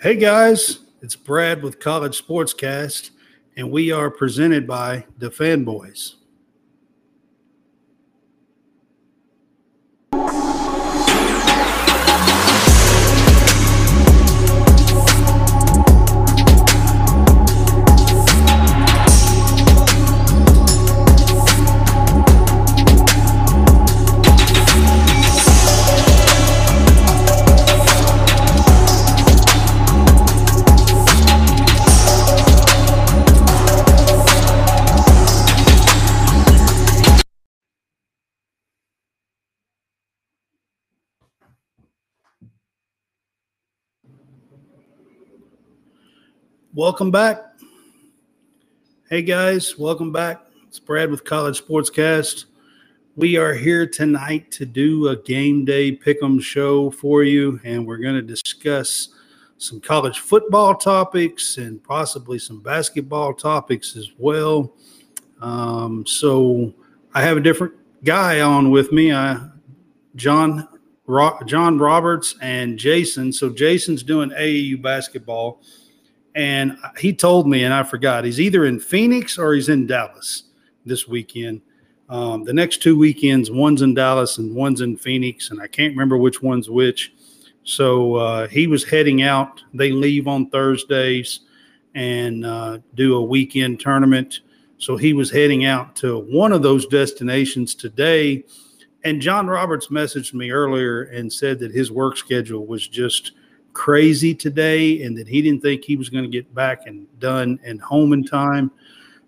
Hey guys, it's Brad with College Sportscast, and we are presented by the Fanboys. Welcome back. Hey guys, welcome back. It's Brad with College Sportscast. We are here tonight to do a game day pick'em show for you, and we're going to discuss some college football topics and possibly some basketball topics as well. Um, so I have a different guy on with me. I, John Ro- John Roberts and Jason. So Jason's doing AAU basketball and he told me, and I forgot, he's either in Phoenix or he's in Dallas this weekend. Um, the next two weekends, one's in Dallas and one's in Phoenix, and I can't remember which one's which. So uh, he was heading out. They leave on Thursdays and uh, do a weekend tournament. So he was heading out to one of those destinations today. And John Roberts messaged me earlier and said that his work schedule was just – crazy today and that he didn't think he was going to get back and done and home in time.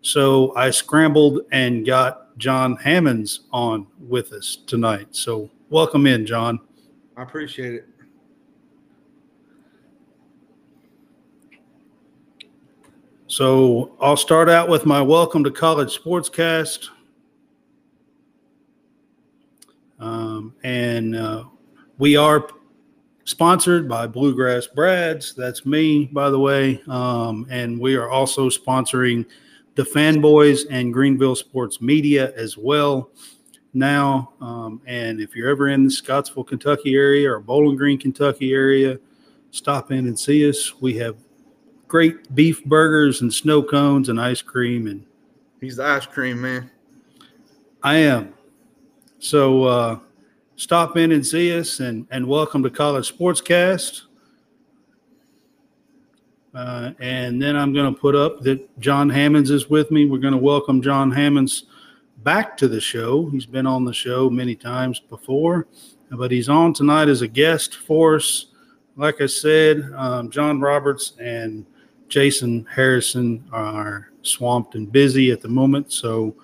So I scrambled and got Jon Hammons on with us tonight. So welcome in, John. I appreciate it. So I'll start out with my welcome to College Sportscast. Um, and uh, we are sponsored by Bluegrass Brads. That's me, by the way. Um, and we are also sponsoring the Fanboys and Greenville Sports Media as well now. Um, and if you're ever in the Scottsville, Kentucky area or Bowling Green, Kentucky area, stop in and see us. We have great beef burgers and snow cones and ice cream. And he's the ice cream man. I am. So, uh, stop in and see us and, and welcome to College Sportscast. Uh, and then I'm going to put up that Jon Hammons is with me. We're going to welcome Jon Hammons back to the show. He's been on the show many times before, but he's on tonight as a guest for us. Like I said, um, John Roberts and Jason Harrison are swamped and busy at the moment. So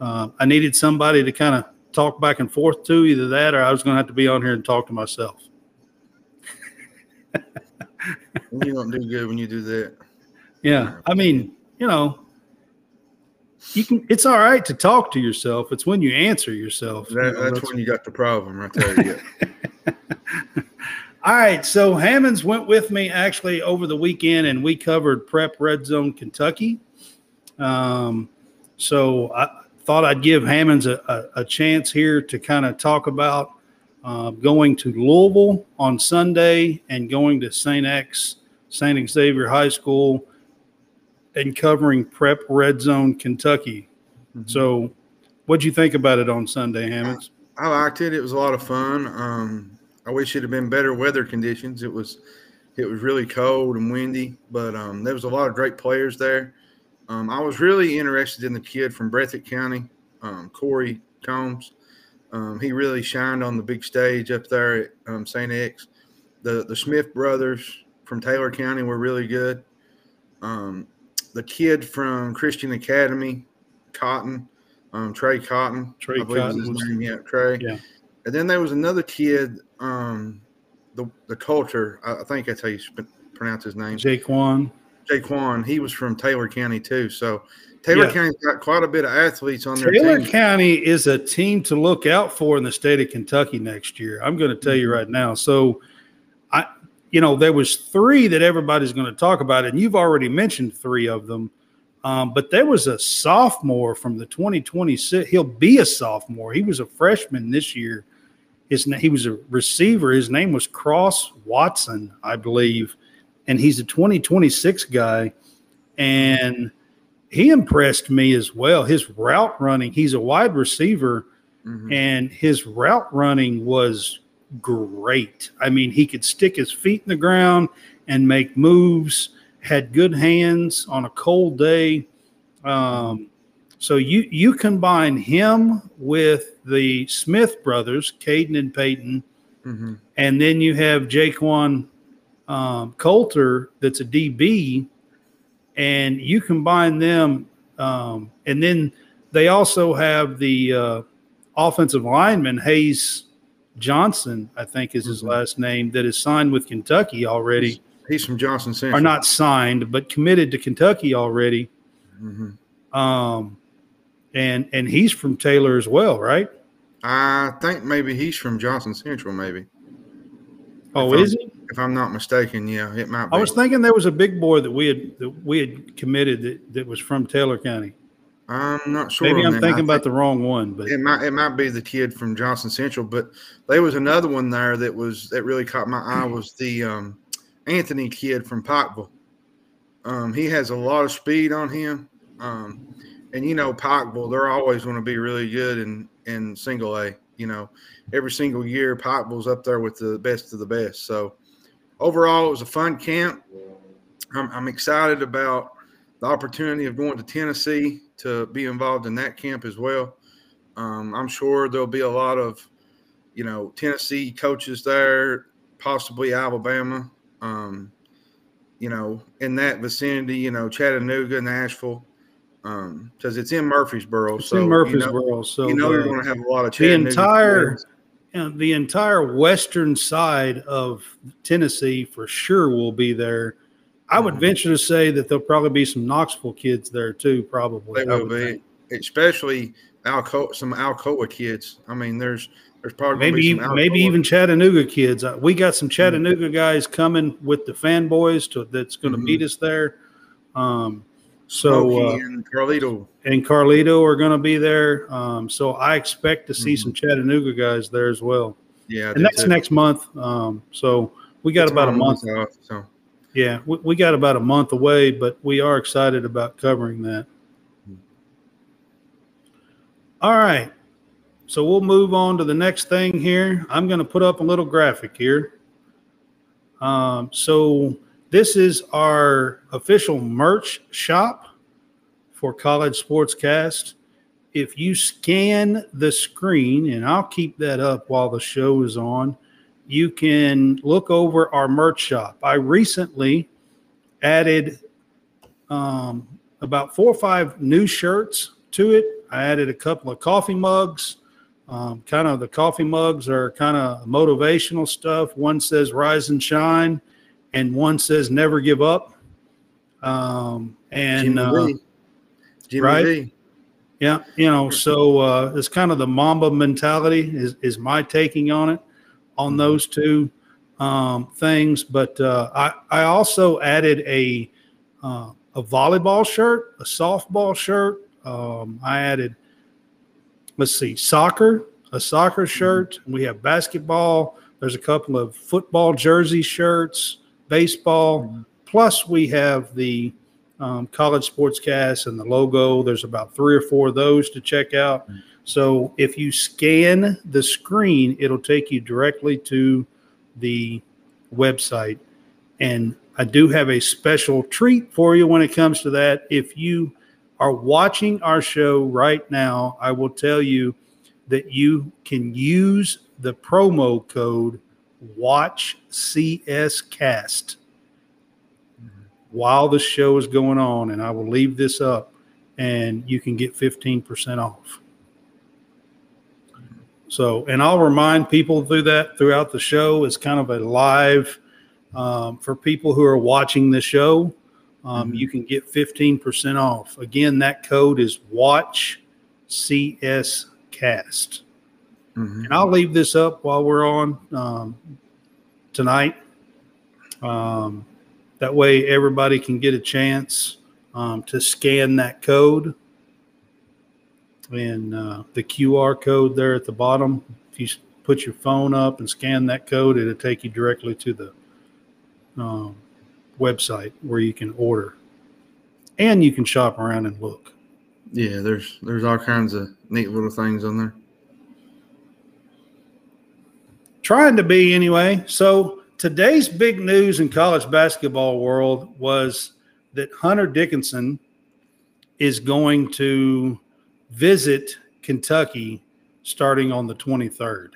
uh, I needed somebody to kind of talk back and forth to either that or I was going to have to be on here and talk to myself. you don't do good when you do that. Yeah. I mean, you know, you can it's all right to talk to yourself. It's when you answer yourself. That, you know, that's, that's, when you got the problem right there. All right. So Hammons went with me actually over the weekend and we covered prep red zone Kentucky. Um, so I, thought I'd give Hammons a, a, a chance here to kind of talk about uh, going to Louisville on Sunday and going to St. X, St. Xavier High School and covering Prep Red Zone Kentucky. Mm-hmm. So, what'd you think about it on Sunday, Hammons? I, I liked it. It was a lot of fun. Um, I wish it had been better weather conditions. It was it was really cold and windy, but um, there was a lot of great players there. Um, I was really interested in the kid from Breathitt County, um, Corey Combs. Um, he really shined on the big stage up there at um, St. X. The the Smith brothers from Taylor County were really good. Um, the kid from Christian Academy, Cotton, um, Trey Cotton, Trey Cotton, was his name, yeah, Trey. Yeah. And then there was another kid, the the Coulter. I, I think that's how you pronounce his name. Jaquan. Jaquan, he was from Taylor County too. So Taylor yeah. County's got quite a bit of athletes on their Taylor. County is a team to look out for in the state of Kentucky next year. I'm going to tell you mm-hmm. right now. So I you know, there was three that everybody's going to talk about, and you've already mentioned three of them. Um, but there was a sophomore from the 2026. He'll be a sophomore. He was a freshman this year. His he was a receiver. His name was Cross Watson, I believe and he's a 2026 guy. And he impressed me as well. His route running, he's a wide receiver, mm-hmm. and his route running was great. I mean, he could stick his feet in the ground and make moves, had good hands on a cold day. Um, so you you combine him with the Smith brothers, Caden and Peyton, mm-hmm. and then you have Jaquan um, Coulter, that's a DB and you combine them, um, and then they also have the uh, offensive lineman Hayes Johnson, I think is his mm-hmm. last name, that is signed with Kentucky already. He's, from Johnson Central. Are not signed, but committed to Kentucky already. Mm-hmm. Um, and and he's from Taylor as well, right? I think maybe he's from Johnson Central, maybe. Oh, if is I'm, he? If I'm not mistaken, yeah, it might. Be. I was thinking there was a big boy that we had that we had committed that, that was from Taylor County. I'm not sure. Maybe I'm thinking think about the wrong one, but it might it might be the kid from Johnson Central. But there was another one there that was that really caught my eye was the um, Anthony kid from Pikeville. Um, he has a lot of speed on him, um, and you know Pikeville, they're always going to be really good in in single A. You know, every single year Pikeville's up there with the best of the best. So overall, it was a fun camp. I'm, I'm excited about the opportunity of going to Tennessee to be involved in that camp as well. Um, I'm sure there'll be a lot of, you know, Tennessee coaches there, possibly Alabama, um, you know, in that vicinity, you know, Chattanooga, Nashville, because um, it's in Murfreesboro. It's so in Murfreesboro, you know, so you know you're going to have a lot of the entire know, the entire western side of Tennessee for sure will be there. I would mm-hmm. venture to say that there'll probably be some Knoxville kids there too. Probably, they will be, think. especially some Alcoa kids. I mean, there's there's probably maybe maybe even Chattanooga kids. Uh, we got some mm-hmm. Chattanooga mm-hmm. guys coming with the fanboys to that's going to mm-hmm. meet us there. Um, so uh, Carlito and Carlito are going to be there. Um, so I expect to see mm-hmm. some Chattanooga guys there as well. Yeah, and that's too. next month. Um, so we got it's about a month. Off, so yeah, we, we, got about a month away, but we are excited about covering that. Mm-hmm. All right. So we'll move on to the next thing here. I'm going to put up a little graphic here. Um, so this is our official merch shop for College Sportscast. If you scan the screen, and I'll keep that up while the show is on, you can look over our merch shop. I recently added um, about four or five new shirts to it. I added a couple of coffee mugs. Um, kind of the coffee mugs are kind of motivational stuff. One says "Rise and Shine," and one says never give up. Um, and uh, Jimmy right, V. yeah, you know, so uh, it's kind of the Mamba mentality is is my taking on it on mm-hmm. those two um, things. But uh, I I also added a uh, a volleyball shirt, a softball shirt. Um, I added, let's see, soccer, a soccer mm-hmm. shirt. We have basketball. There's a couple of football jersey shirts baseball. Mm-hmm. Plus, we have the um, college sportscast and the logo. There's about three or four of those to check out. So if you scan the screen, it'll take you directly to the website. And I do have a special treat for you when it comes to that. If you are watching our show right now, I will tell you that you can use the promo code WatchCSCast CS Cast while the show is going on, and I will leave this up, and you can get 15% off. So, and I'll remind people through that throughout the show. It's kind of a live um, for people who are watching the show. Um, mm-hmm. You can get 15% off. Again, that code is Watch CS Cast. Mm-hmm. And I'll leave this up while we're on um, tonight. Um, that way, everybody can get a chance um, to scan that code and uh, the QR code there at the bottom. If you put your phone up and scan that code, it'll take you directly to the um, website where you can order, and you can shop around and look. Yeah, there's there's all kinds of neat little things on there. Trying to be anyway. So today's big news in college basketball world was that Hunter Dickinson is going to visit Kentucky starting on the 23rd.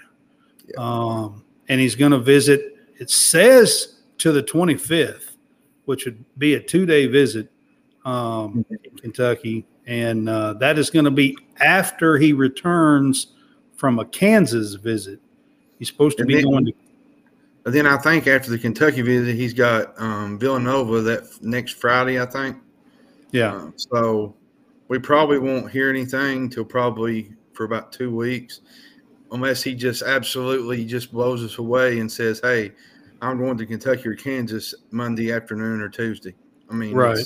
Yeah. Um, and he's going to visit, it says to the 25th, which would be a two day visit um, in Kentucky. And uh, that is going to be after he returns from a Kansas visit. He's supposed to and be going to. Then I think after the Kentucky visit, he's got um, Villanova that next Friday, I think. Yeah. Uh, so we probably won't hear anything till probably for about two weeks, unless he just absolutely just blows us away and says, "Hey, I'm going to Kentucky or Kansas Monday afternoon or Tuesday." I mean, right.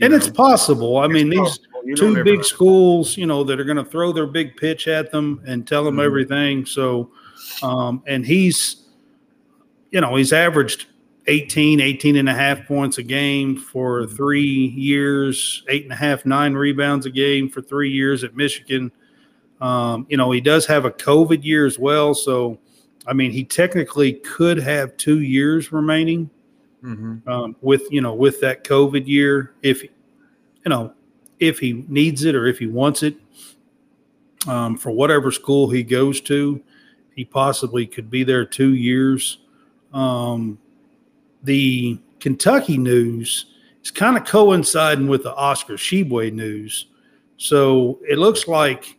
and know, it's possible. I mean, these two big know. schools, you know, that are going to throw their big pitch at them and tell them mm-hmm. everything. So, um, and he's, you know, he's averaged 18, 18 and a half points a game for mm-hmm. three years, eight and a half, nine rebounds a game for three years at Michigan. Um, you know, he does have a COVID year as well. So, I mean, he technically could have two years remaining mm-hmm. um, with, you know, with that COVID year if, you know, if he needs it or if he wants it um, for whatever school he goes to. He possibly could be there two years. Um, the Kentucky news is kind of coinciding with the Oscar Tshiebwe news. So it looks like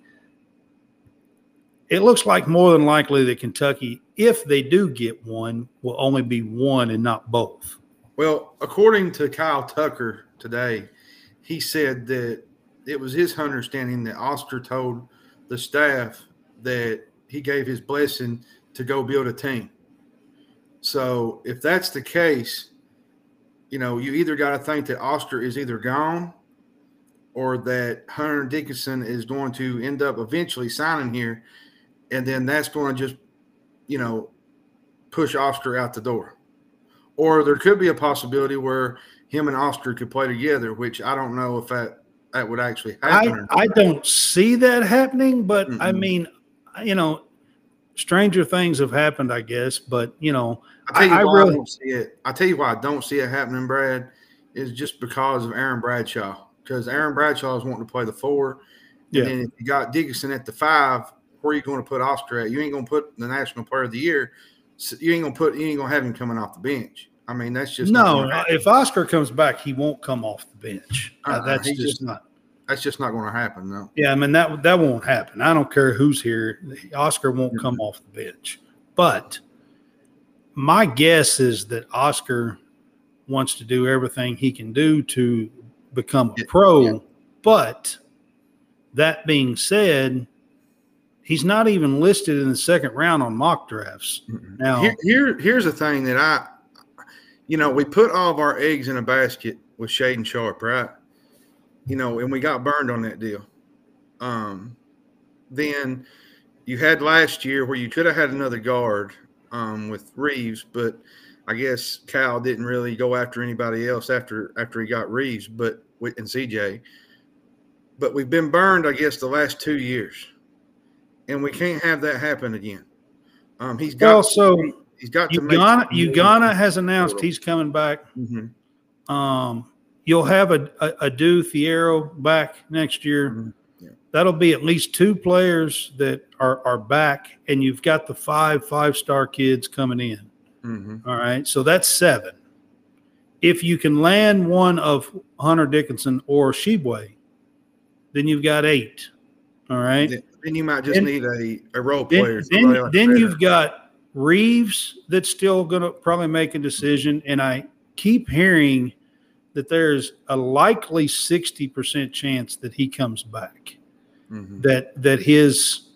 it looks like more than likely that Kentucky, if they do get one, will only be one and not both. Well, according to Kyle Tucker today, he said that it was his understanding that Oscar told the staff that he gave his blessing to go build a team. So if that's the case, you know, you either got to think that Oscar is either gone or that Hunter Dickinson is going to end up eventually signing here. And then that's going to just, you know, push Oscar out the door. Or there could be a possibility where him and Oscar could play together, which I don't know if that that would actually happen. I, I don't see that happening, but mm-hmm. I mean, you know, stranger things have happened, I guess. But you know, I tell you I, why I, really, I don't see it. I tell you why I don't see it happening, Brad, is just because of Aaron Bradshaw. Because Aaron Bradshaw is wanting to play the four. Yeah. And if you got Dickinson at the five, where are you going to put Oscar at? You ain't going to put the National Player of the Year. You ain't going to put. You ain't going to have him coming off the bench. I mean, that's just no. If Oscar comes back, he won't come off the bench. Uh, uh, that's just, just, not. That's just not going to happen, though. Yeah, I mean that that won't happen. I don't care who's here. Oscar won't come off the bench. But my guess is that Oscar wants to do everything he can do to become a pro. Yeah. But that being said, he's not even listed in the second round on mock drafts. Mm-hmm. Now, here, here, here's the thing that I, you know, we put all of our eggs in a basket with Shaedon Sharpe, right? You know, and we got burned on that deal. Um, then you had last year where you could have had another guard um, with Reeves, but I guess Cal didn't really go after anybody else after after he got Reeves, but with and CJ. But we've been burned, I guess, the last two years, and we can't have that happen again. Um, he's got well, so he's got to. Ugonna has announced he's coming back. Mm-hmm. Um, You'll have a, a, Adou Thiero back next year. Mm-hmm. Yeah. That'll be at least two players that are, are back, and you've got the five five star kids coming in. Mm-hmm. All right. So that's seven. If you can land one of Hunter Dickinson or Tshiebwe, then you've got eight. All right. Then you might just and, need a, a role player. Then, then, then you've got Reeves that's still going to probably make a decision. And I keep hearing that there's a likely 60% chance that he comes back. Mm-hmm. That that his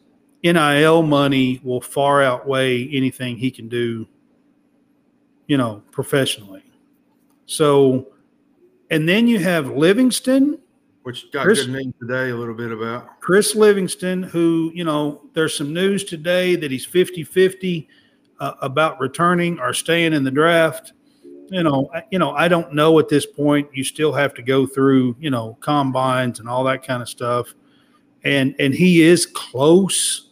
NIL money will far outweigh anything he can do, you know, professionally. So, and then you have Livingston, which got Chris, good news today a little bit about Chris Livingston, who, you know, there's some news today that he's 50 50 uh, about returning or staying in the draft. You know, I- you know, I don't know at this point. You still have to go through, you know, combines and all that kind of stuff, and and he is close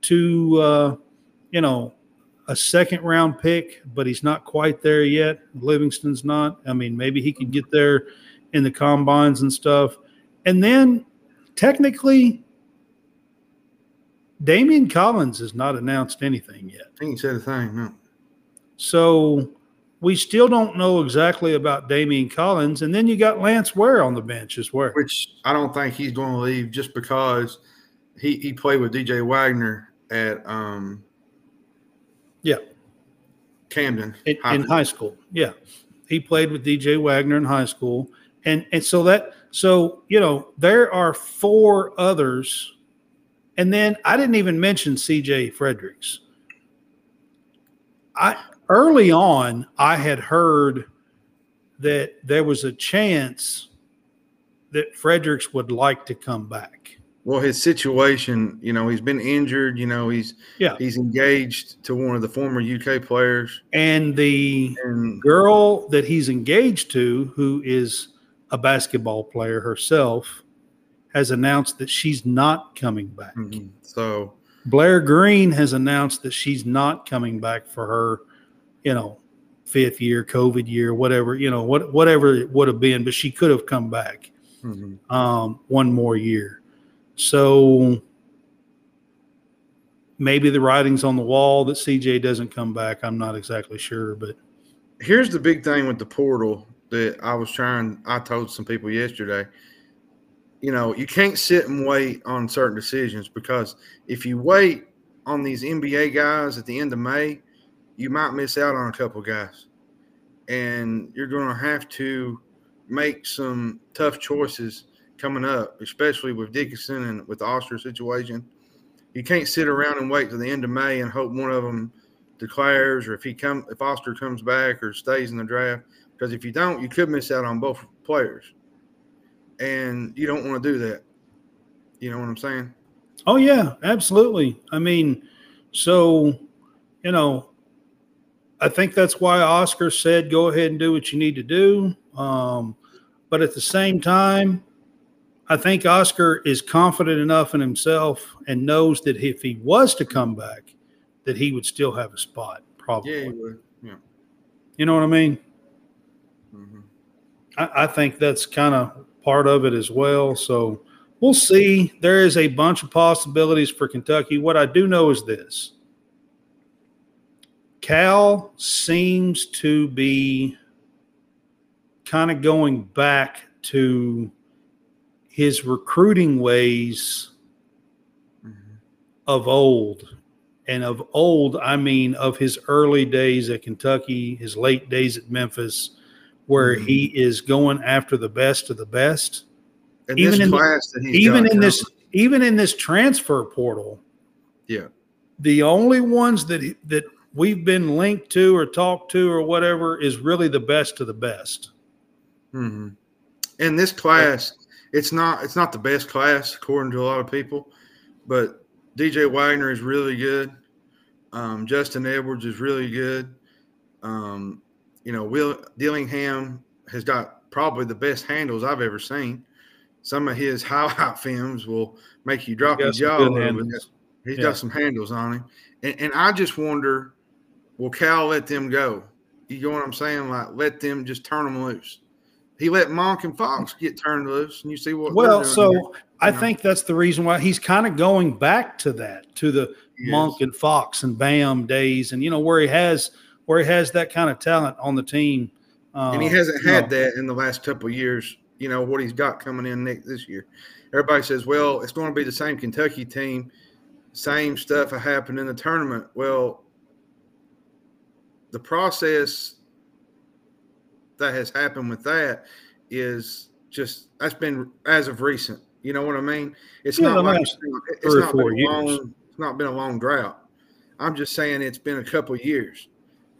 to, uh, you know, a second round pick, but he's not quite there yet. Livingston's not. I mean, maybe he could get there in the combines and stuff, and then technically. Daimion Collins has not announced anything yet. I think he said a thing. No. So we still don't know exactly about Daimion Collins. And then you got Lance Ware on the bench as well. Which I don't think he's going to leave just because he, he played with DJ Wagner at um Yeah. Camden In, High in School. high school. Yeah. He played with DJ Wagner in high school. And and so that so you know, there are four others. And then I didn't even mention CJ Fredericks. I early on I had heard that there was a chance that Fredericks would like to come back. Well, his situation, you know, he's been injured. You know, he's Yeah. he's engaged to one of the former UK players, And the and girl that he's engaged to, who is a basketball player herself, has announced that she's not coming back. Mhm. so Blair Green has announced that she's not coming back for her, you know, fifth year, COVID year, whatever, you know, what whatever it would have been, but she could have come back mhm. um, one more year. So maybe the writing's on the wall that CJ doesn't come back. I'm not exactly sure, but here's the big thing with the portal that I was trying. I told some people yesterday. You know, you can't sit and wait on certain decisions because if you wait on these NBA guys at the end of May, you might miss out on a couple guys, and you're going to have to make some tough choices coming up, especially with Dickinson and with the Oscar situation. You can't sit around and wait till the end of May and hope one of them declares or if he come if Oscar comes back or stays in the draft. Because if you don't, you could miss out on both players. And you don't want to do that. You know what I'm saying? Oh yeah, absolutely. I mean, so you know, I think that's why Oscar said, "Go ahead and do what you need to do." Um, but at the same time, I think Oscar is confident enough in himself and knows that if he was to come back, that he would still have a spot. Probably, Yeah. Yeah. you know what I mean. Mm-hmm. I, I think that's kind of part of it as well. So we'll see. There is a bunch of possibilities for Kentucky. What I do know is this Cal seems to be kind of going back to his recruiting ways hmm of old. And of old, I mean of his early days at Kentucky, his late days at Memphis, where Mhm. he is going after the best of the best. And Even this in the- class that he's even in this even in this transfer portal, yeah, the only ones that that we've been linked to or talked to or whatever is really the best of the best. hmm in this class, it's not it's not the best class according to a lot of people, but DJ Wagner is really good. Um, Justin Edwards is really good. Um, you know, Will Dillingham has got probably the best handles I've ever seen. Some of his highlight films will make you drop your jaw. a good little bit. handles. He's Yeah. got some handles on him, and, and I just wonder, will Cal let them go? You know what I'm saying? Like let them just turn them loose. He let Monk and Fox get turned loose, and you see what. Well, so here. I know. think that's the reason why he's kind of going back to that, to the He Monk and Fox and Bam days, and you know where he has where he has that kind of talent on the team. Um, and he hasn't you had that in the last couple of years. You know what he's got coming in next this year. Everybody says, "Well, it's going to be the same Kentucky team, same stuff happened in the tournament." Well, the process that has happened with that is just that's been as of recent. You know what I mean? It's Yeah, not like last it's not been a years. long. It's not been a long drought. I'm just saying it's been a couple of years.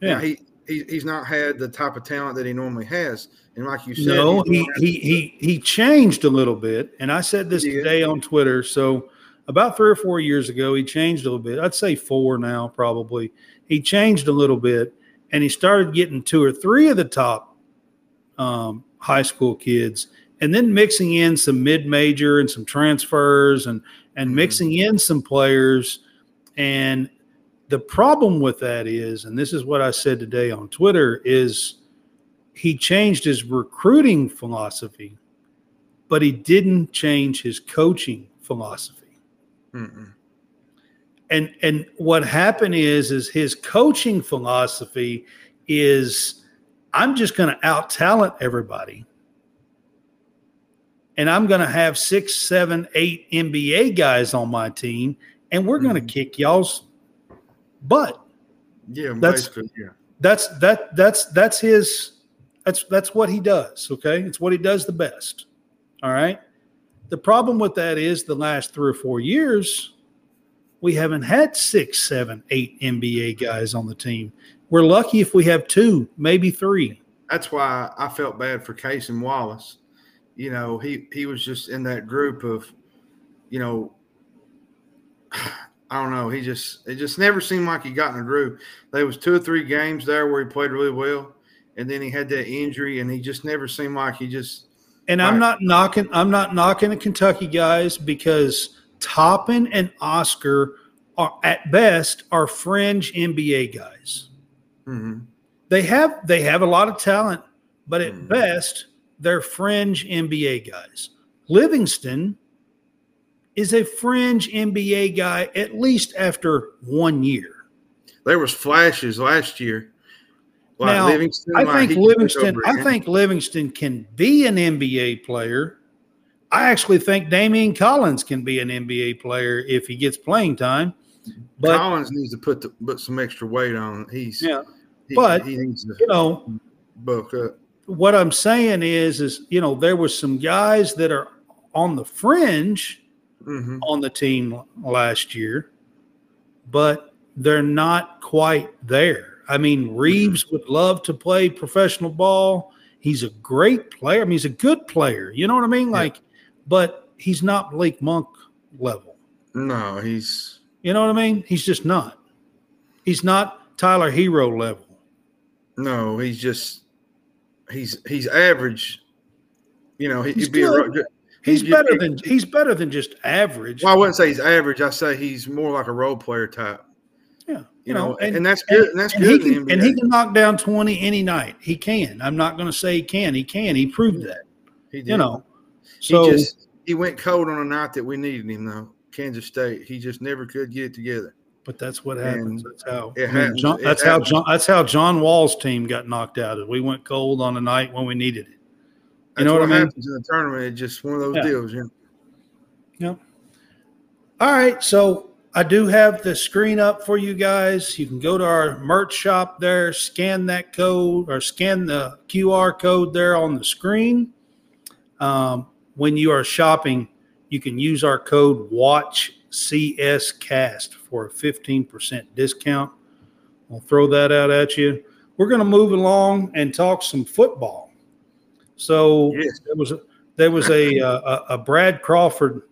Yeah. Now, he, he he's not had the type of talent that he normally has, and like you said, No, he he he he changed a little bit, and I said this today on Twitter. So about three or four years ago, he changed a little bit. I'd say four now, probably. He changed a little bit, and he started getting two or three of the top um, high school kids, and then mixing in some mid major and some transfers, and and mm-hmm. mixing in some players. And the problem with that is, and this is what I said today on Twitter, is he changed his recruiting philosophy, but he didn't change his coaching philosophy. Mm-mm. And and what happened is is his coaching philosophy is I'm just going to out talent everybody. And I'm going to have six, seven, eight NBA guys on my team, and we're mm-hmm. going to kick y'all's butt. Yeah, that's yeah. That's that that's that's his that's that's what he does. Okay, it's what he does the best. All right. The problem with that is the last three or four years, we haven't had six, seven, eight NBA guys on the team. We're lucky if we have two, maybe three. That's why I felt bad for Cason Wallace. You know, he he was just in that group of, you know, I don't know. He just it just never seemed like he got in a groove. There was two or three games there where he played really well, and then he had that injury, and he just never seemed like he just. And I'm not knocking. I'm not knocking the Kentucky guys because Toppin and Oscar are at best are fringe NBA guys. Mm-hmm. They have they have a lot of talent, but at mm-hmm. best they're fringe NBA guys. Livingston is a fringe NBA guy at least after one year. There was flashes last year. Like now, Livingston, I think Livingston. I think Livingston can be an NBA player I actually think Daimion Collins can be an NBA player if he gets playing time. But Collins needs to put the, put some extra weight on. He's yeah, he, but he needs to, you know, bulk up. What I'm saying is, is you know, there was some guys that are on the fringe mm-hmm. on the team last year, but they're not quite there. I mean, Reeves mm-hmm. would love to play professional ball. He's a great player. I mean, he's a good player. You know what I mean? Like but he's not Blake Monk level. No, he's. You know what I mean? He's just not. He's not Tyler Herro level. No, he's just he's he's average. You know, he, would be good. a good. He's, he's better than he's better than just average. Well, I wouldn't say he's average. I say he's more like a role player type. Yeah, you, you know, know, and, and that's good. And, and that's and good. He can, and he can knock down twenty any night. He can. I'm not going to say he can. He can. He proved that. He did. You know, so he just he went cold on a night that we needed him though. Kansas State. He just never could get it together. But that's what happens. And that's how. I mean, John, that's how John. That's how John Wall's team got knocked out. We went cold on a night when we needed it. You that's know what, what I mean? Happens in the tournament. It's just one of those yeah. deals. Yeah. Yeah. All right. So I do have the screen up for you guys. You can go to our merch shop there, scan that code or scan the QR code there on the screen. Um, when you are shopping, you can use our code WatchCSCast for a 15% discount. I'll throw that out at you. We're going to move along and talk some football. So yes. there was a, there was a, uh, a, a Brad Crawford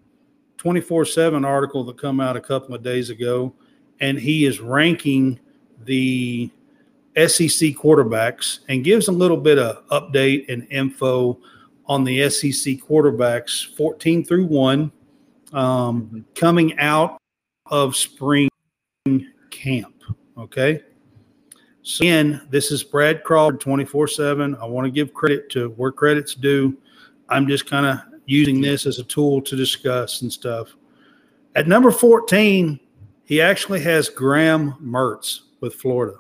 24/7 article that come out a couple of days ago, and he is ranking the SEC quarterbacks and gives a little bit of update and info on the SEC quarterbacks, 14 through 1, um, coming out of spring camp. Okay. So again, this is Brad Crawford 24 7. I want to give credit to where credit's due. I'm just kind of using this as a tool to discuss and stuff. At number 14, he actually has Graham Mertz with Florida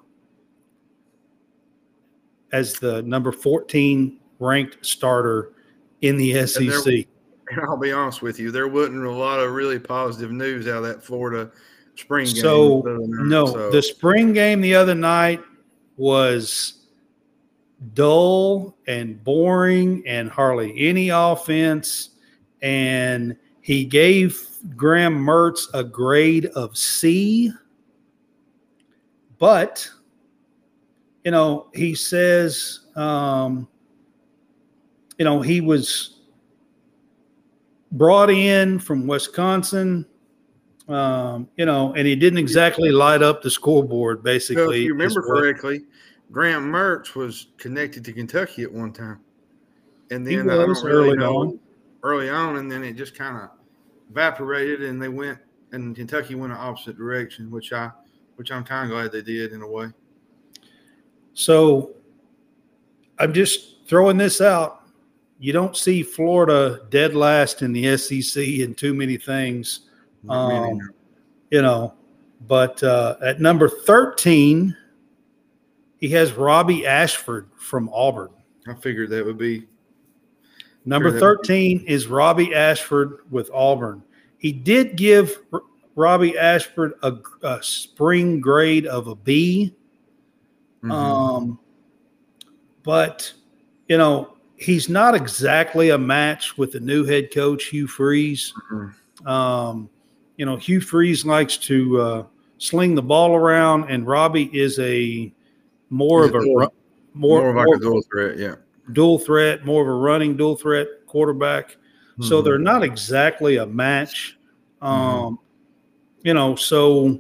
as the number 14 ranked starter in the SEC. And, and, I'll be honest with you, there wasn't a lot of really positive news out of that Florida spring game. So no, so. the spring game the other night was dull and boring and hardly any offense. And he gave Graham Mertz a grade of C. But, you know, he says, um, you know, he was brought in from Wisconsin, um, you know, and he didn't exactly light up the scoreboard. Basically, well, if you remember correctly, Graham Mertz was connected to Kentucky at one time, and then I was really early know- on. early on, and then it just kind of evaporated, and they went and Kentucky went an opposite direction, which I which I'm kind of glad they did in a way. So I'm just throwing this out. You don't see Florida dead last in the SEC in too many things, Um, you know. But uh, at number 13, he has Robbie Ashford from Auburn. I figured that would be Number Sure, that- 13 is Robbie Ashford with Auburn. He did give Robbie Ashford a, a spring grade of a B. mhm. Um, but you know, he's not exactly a match with the new head coach Hugh Freeze. Mhm. Um, you know, Hugh Freeze likes to uh, sling the ball around, and Robbie is a more He's of a a dual- more, more, of like more a dual threat. Yeah. dual threat, more of a running dual threat quarterback. So Mhm. they're not exactly a match. Um, Mhm. You know, so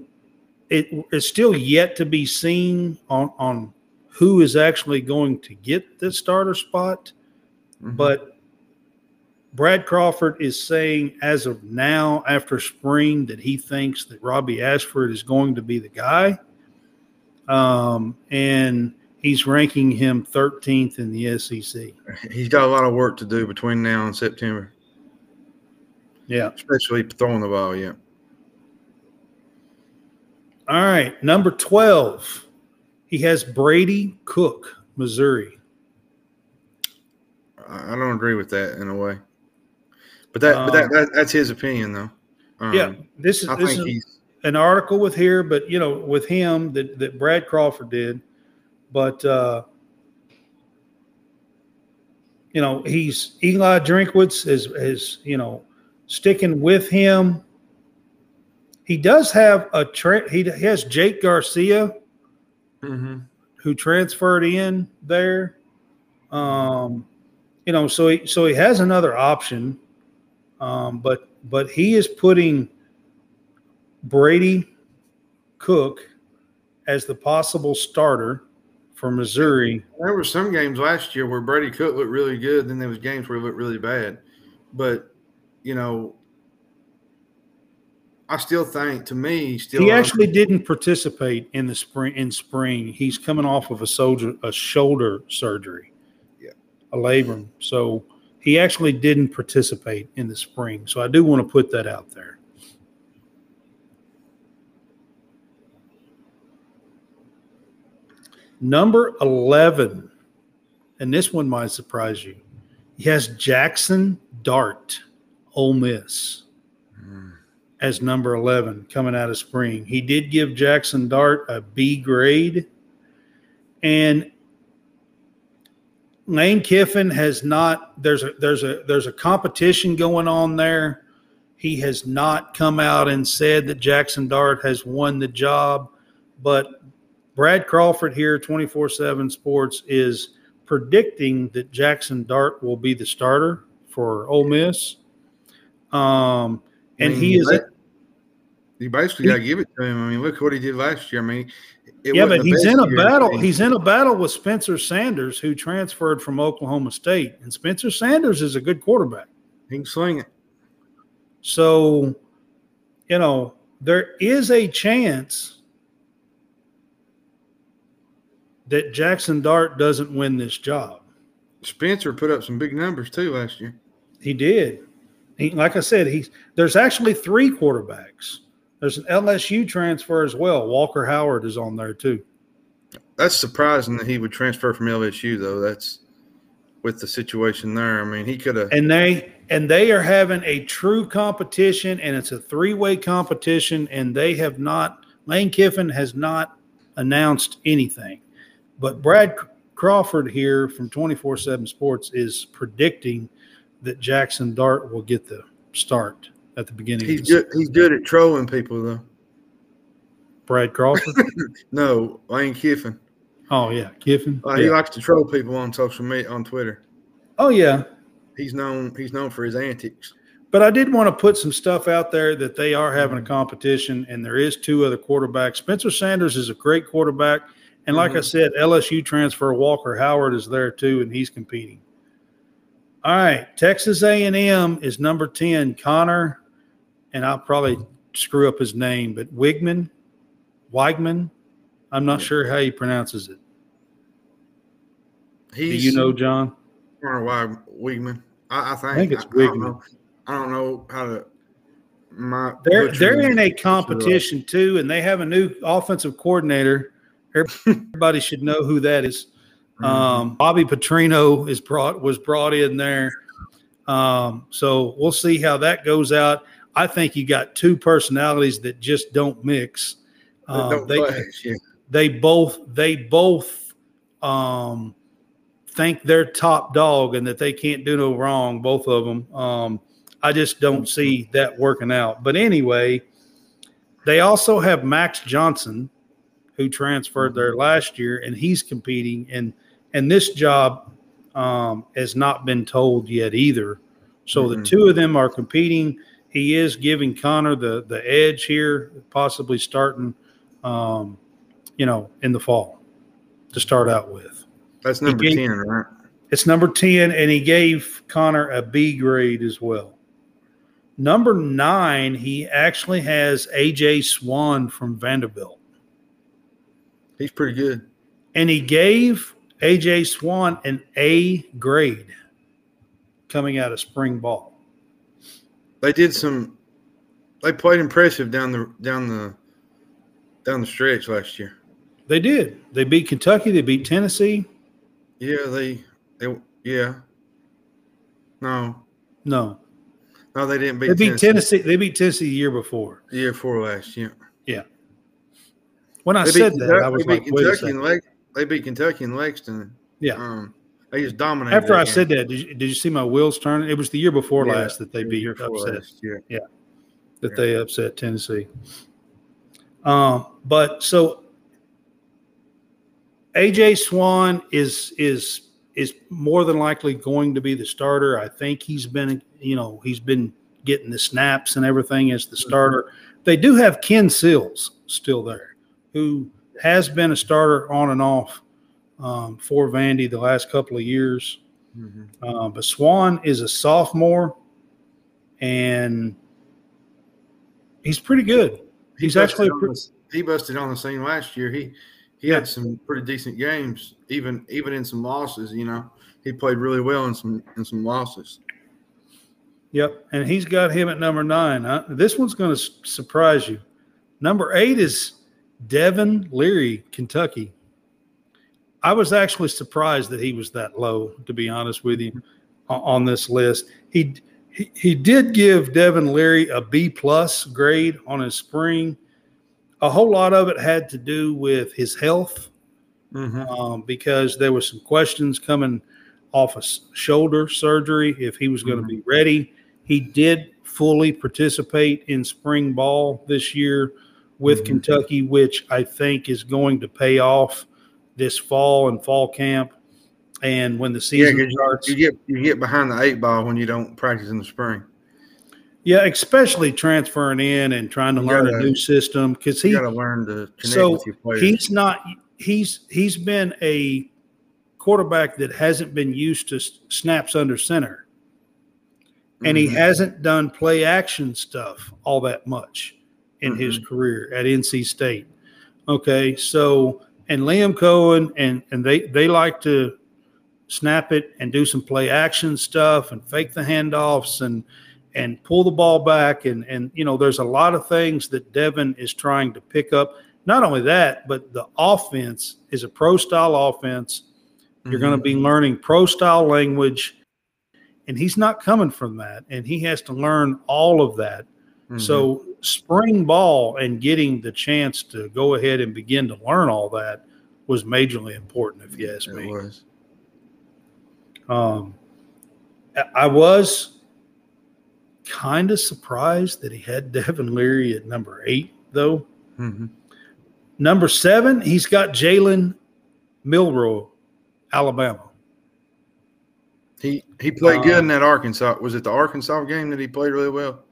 it, it's still yet to be seen on on who is actually going to get the starter spot. Mhm. But Brad Crawford is saying, as of now, after spring, that he thinks that Robbie Ashford is going to be the guy. Um, and he's ranking him 13th in the SEC. he's got a lot of work to do between now and September, Yeah. especially throwing the ball. Yeah. All right. Number 12, he has Brady Cook, Missouri. I don't agree with that in a way, but that but that, Um, that that's his opinion though. Um, yeah. This is, I this is an article with here, but you know, with him that, that Brad Crawford did. But uh you know, he's Eli Drinkwitz is is you know sticking with him. He does have a tra- he has Jake Garcia Mhm. who transferred in there. Um, you know, so he so he has another option, um, but but he is putting Brady Cook as the possible starter for Missouri. There were some games last year where Brady Cook looked really good, then there was games where he looked really bad. But you know, I still think to me, still He actually didn't participate in the spring. In spring, he's coming off of a soldier a shoulder surgery. A labrum. So he actually didn't participate in the spring. So I do want to put that out there. Number eleven, and this one might surprise you. He has Jackson Dart, Ole Miss Mm. as number 11 coming out of spring. He did give Jackson Dart a B grade. And Lane Kiffin has not there's a there's a there's a competition going on there. He has not come out and said that Jackson Dart has won the job, but Brad Crawford here 24/7 Sports is predicting that Jackson Dart will be the starter for Ole Miss. Um and I mean, he is You basically got to give it to him. I mean, look what he did last year. I mean, yeah, but he's in a battle. He's in a battle with Spencer Sanders, who transferred from Oklahoma State, and Spencer Sanders is a good quarterback. he can sling it. So, you know, there is a chance that Jackson Dart doesn't win this job. Spencer put up some big numbers too last year. He did. He, like I said, he's there's actually three quarterbacks. There's an LSU transfer as well. Walker Howard is on there too. That's surprising that he would transfer from LSU though. That's with the situation there. I mean, he could have. and they and they are having a true competition and it's a three-way competition and they have not lane kiffin has not announced anything but brad crawford here from 24-7 sports is predicting that jackson dart will get the start at the beginning He's the good. He's good at trolling people though. brad crawford No, Lane Kiffin. oh yeah kiffin Uh, He Yeah. likes to troll people on social media on Twitter. oh yeah He's known. He's known for his antics. But I did want to put some stuff out there that they are having a competition, and there is two other quarterbacks. Spencer Sanders is a great quarterback, And like I Mhm. said, LSU transfer Walker Howard is there too, and he's competing. All right, Texas A&M is number ten. Connor, and I'll probably screw up his name, but Wigman, Weigman. I'm not sure how he pronounces it. Do you know, John? I don't know why Wigman. I, I think think it's I, don't Wigman. know. I don't know how to. My They're they're in a competition too, and they have a new offensive coordinator. Everybody should know who that is. Mhm. Um, Bobby Petrino is brought was brought in there. Um, so we'll see how that goes out. I think you got two personalities that just don't mix. Um, don't they they both they both um, think they're top dog and that they can't do no wrong. Both of them. Um, I just don't see that working out. But anyway, they also have Max Johnson, who transferred there last year, and he's competing. and And this job um, has not been told yet either. So the Mhm. two of them are competing. He is giving Conner the the edge here, possibly starting, um, you know, in the fall to start out with. That's number gave- ten, right? It's number 10, and he gave Conner a B grade as well. Number nine, he actually has AJ Swann from Vanderbilt. He's pretty good. And he gave AJ Swann an A grade coming out of spring ball. They did some. They played impressive down the down the down the stretch last year. They did. They beat Kentucky, they beat Tennessee. Yeah, they they yeah. No, No. no, they didn't beat. They beat Tennessee. Tennessee. They beat Tennessee the year before. the year before last. Year. Yeah, When I they said beat that, I was they like, beat Kentucky and They beat Kentucky and Lexington. Yeah. Um, they just dominated. After I game. said that, did you, did you see my wheels turning? It was the year before Yeah, last that they the beat upset. last, Yeah. that they upset Tennessee. Um, but so AJ Swann is is is more than likely going to be the starter. I think he's been you know he's been getting the snaps and everything as the starter. They do have Ken Seals still there, who has been a starter on and off um, for Vandy the last couple of years. Mhm. Uh, but Swann is a sophomore, and he's pretty good. He He's busted actually on the- he busted on the scene last year. He he Yeah. had some pretty decent games, even even in some losses. You know, he played really well in some in some losses. Yep, and he's got him at number nine. Huh? This one's going to surprise you. Number eight is Devin Leary, Kentucky. I was actually surprised that he was that low, to be honest with you, on this list. He he, he did give Devin Leary a B plus grade on his spring. A whole lot of it had to do with his health um, because there was some questions coming off a shoulder surgery if he was going to be ready. He did fully participate in spring ball this year with Mhm. Kentucky, which I think is going to pay off this fall and fall camp. And when the Yeah, starts, you get you get behind the eight ball when you don't practice in the spring. yeah, especially transferring in and trying to You learn a gotta- new system because he got to learn to connect So, with your players. he's not he's he's been a quarterback that hasn't been used to snaps under center and he Mhm. hasn't done play action stuff all that much in his Mm-hmm. career at NC State. Okay, so and Liam Coen and and they they like to snap it and do some play action stuff and fake the handoffs and and pull the ball back and and you know there's a lot of things that Devin is trying to pick up. Not only that, but the offense is a pro style offense. You're going to be mm-hmm. learning pro style language and he's not coming from that and he has to learn all of that Mhm. so spring ball and getting the chance to go ahead and begin to learn all that was majorly important if you ask it me was. um, I- was kind of surprised that he had devin leary at number eight though Mhm. number seven he's got jalen milroe alabama He he played Uh, good in that Arkansas. Was it the Arkansas game that he played really well?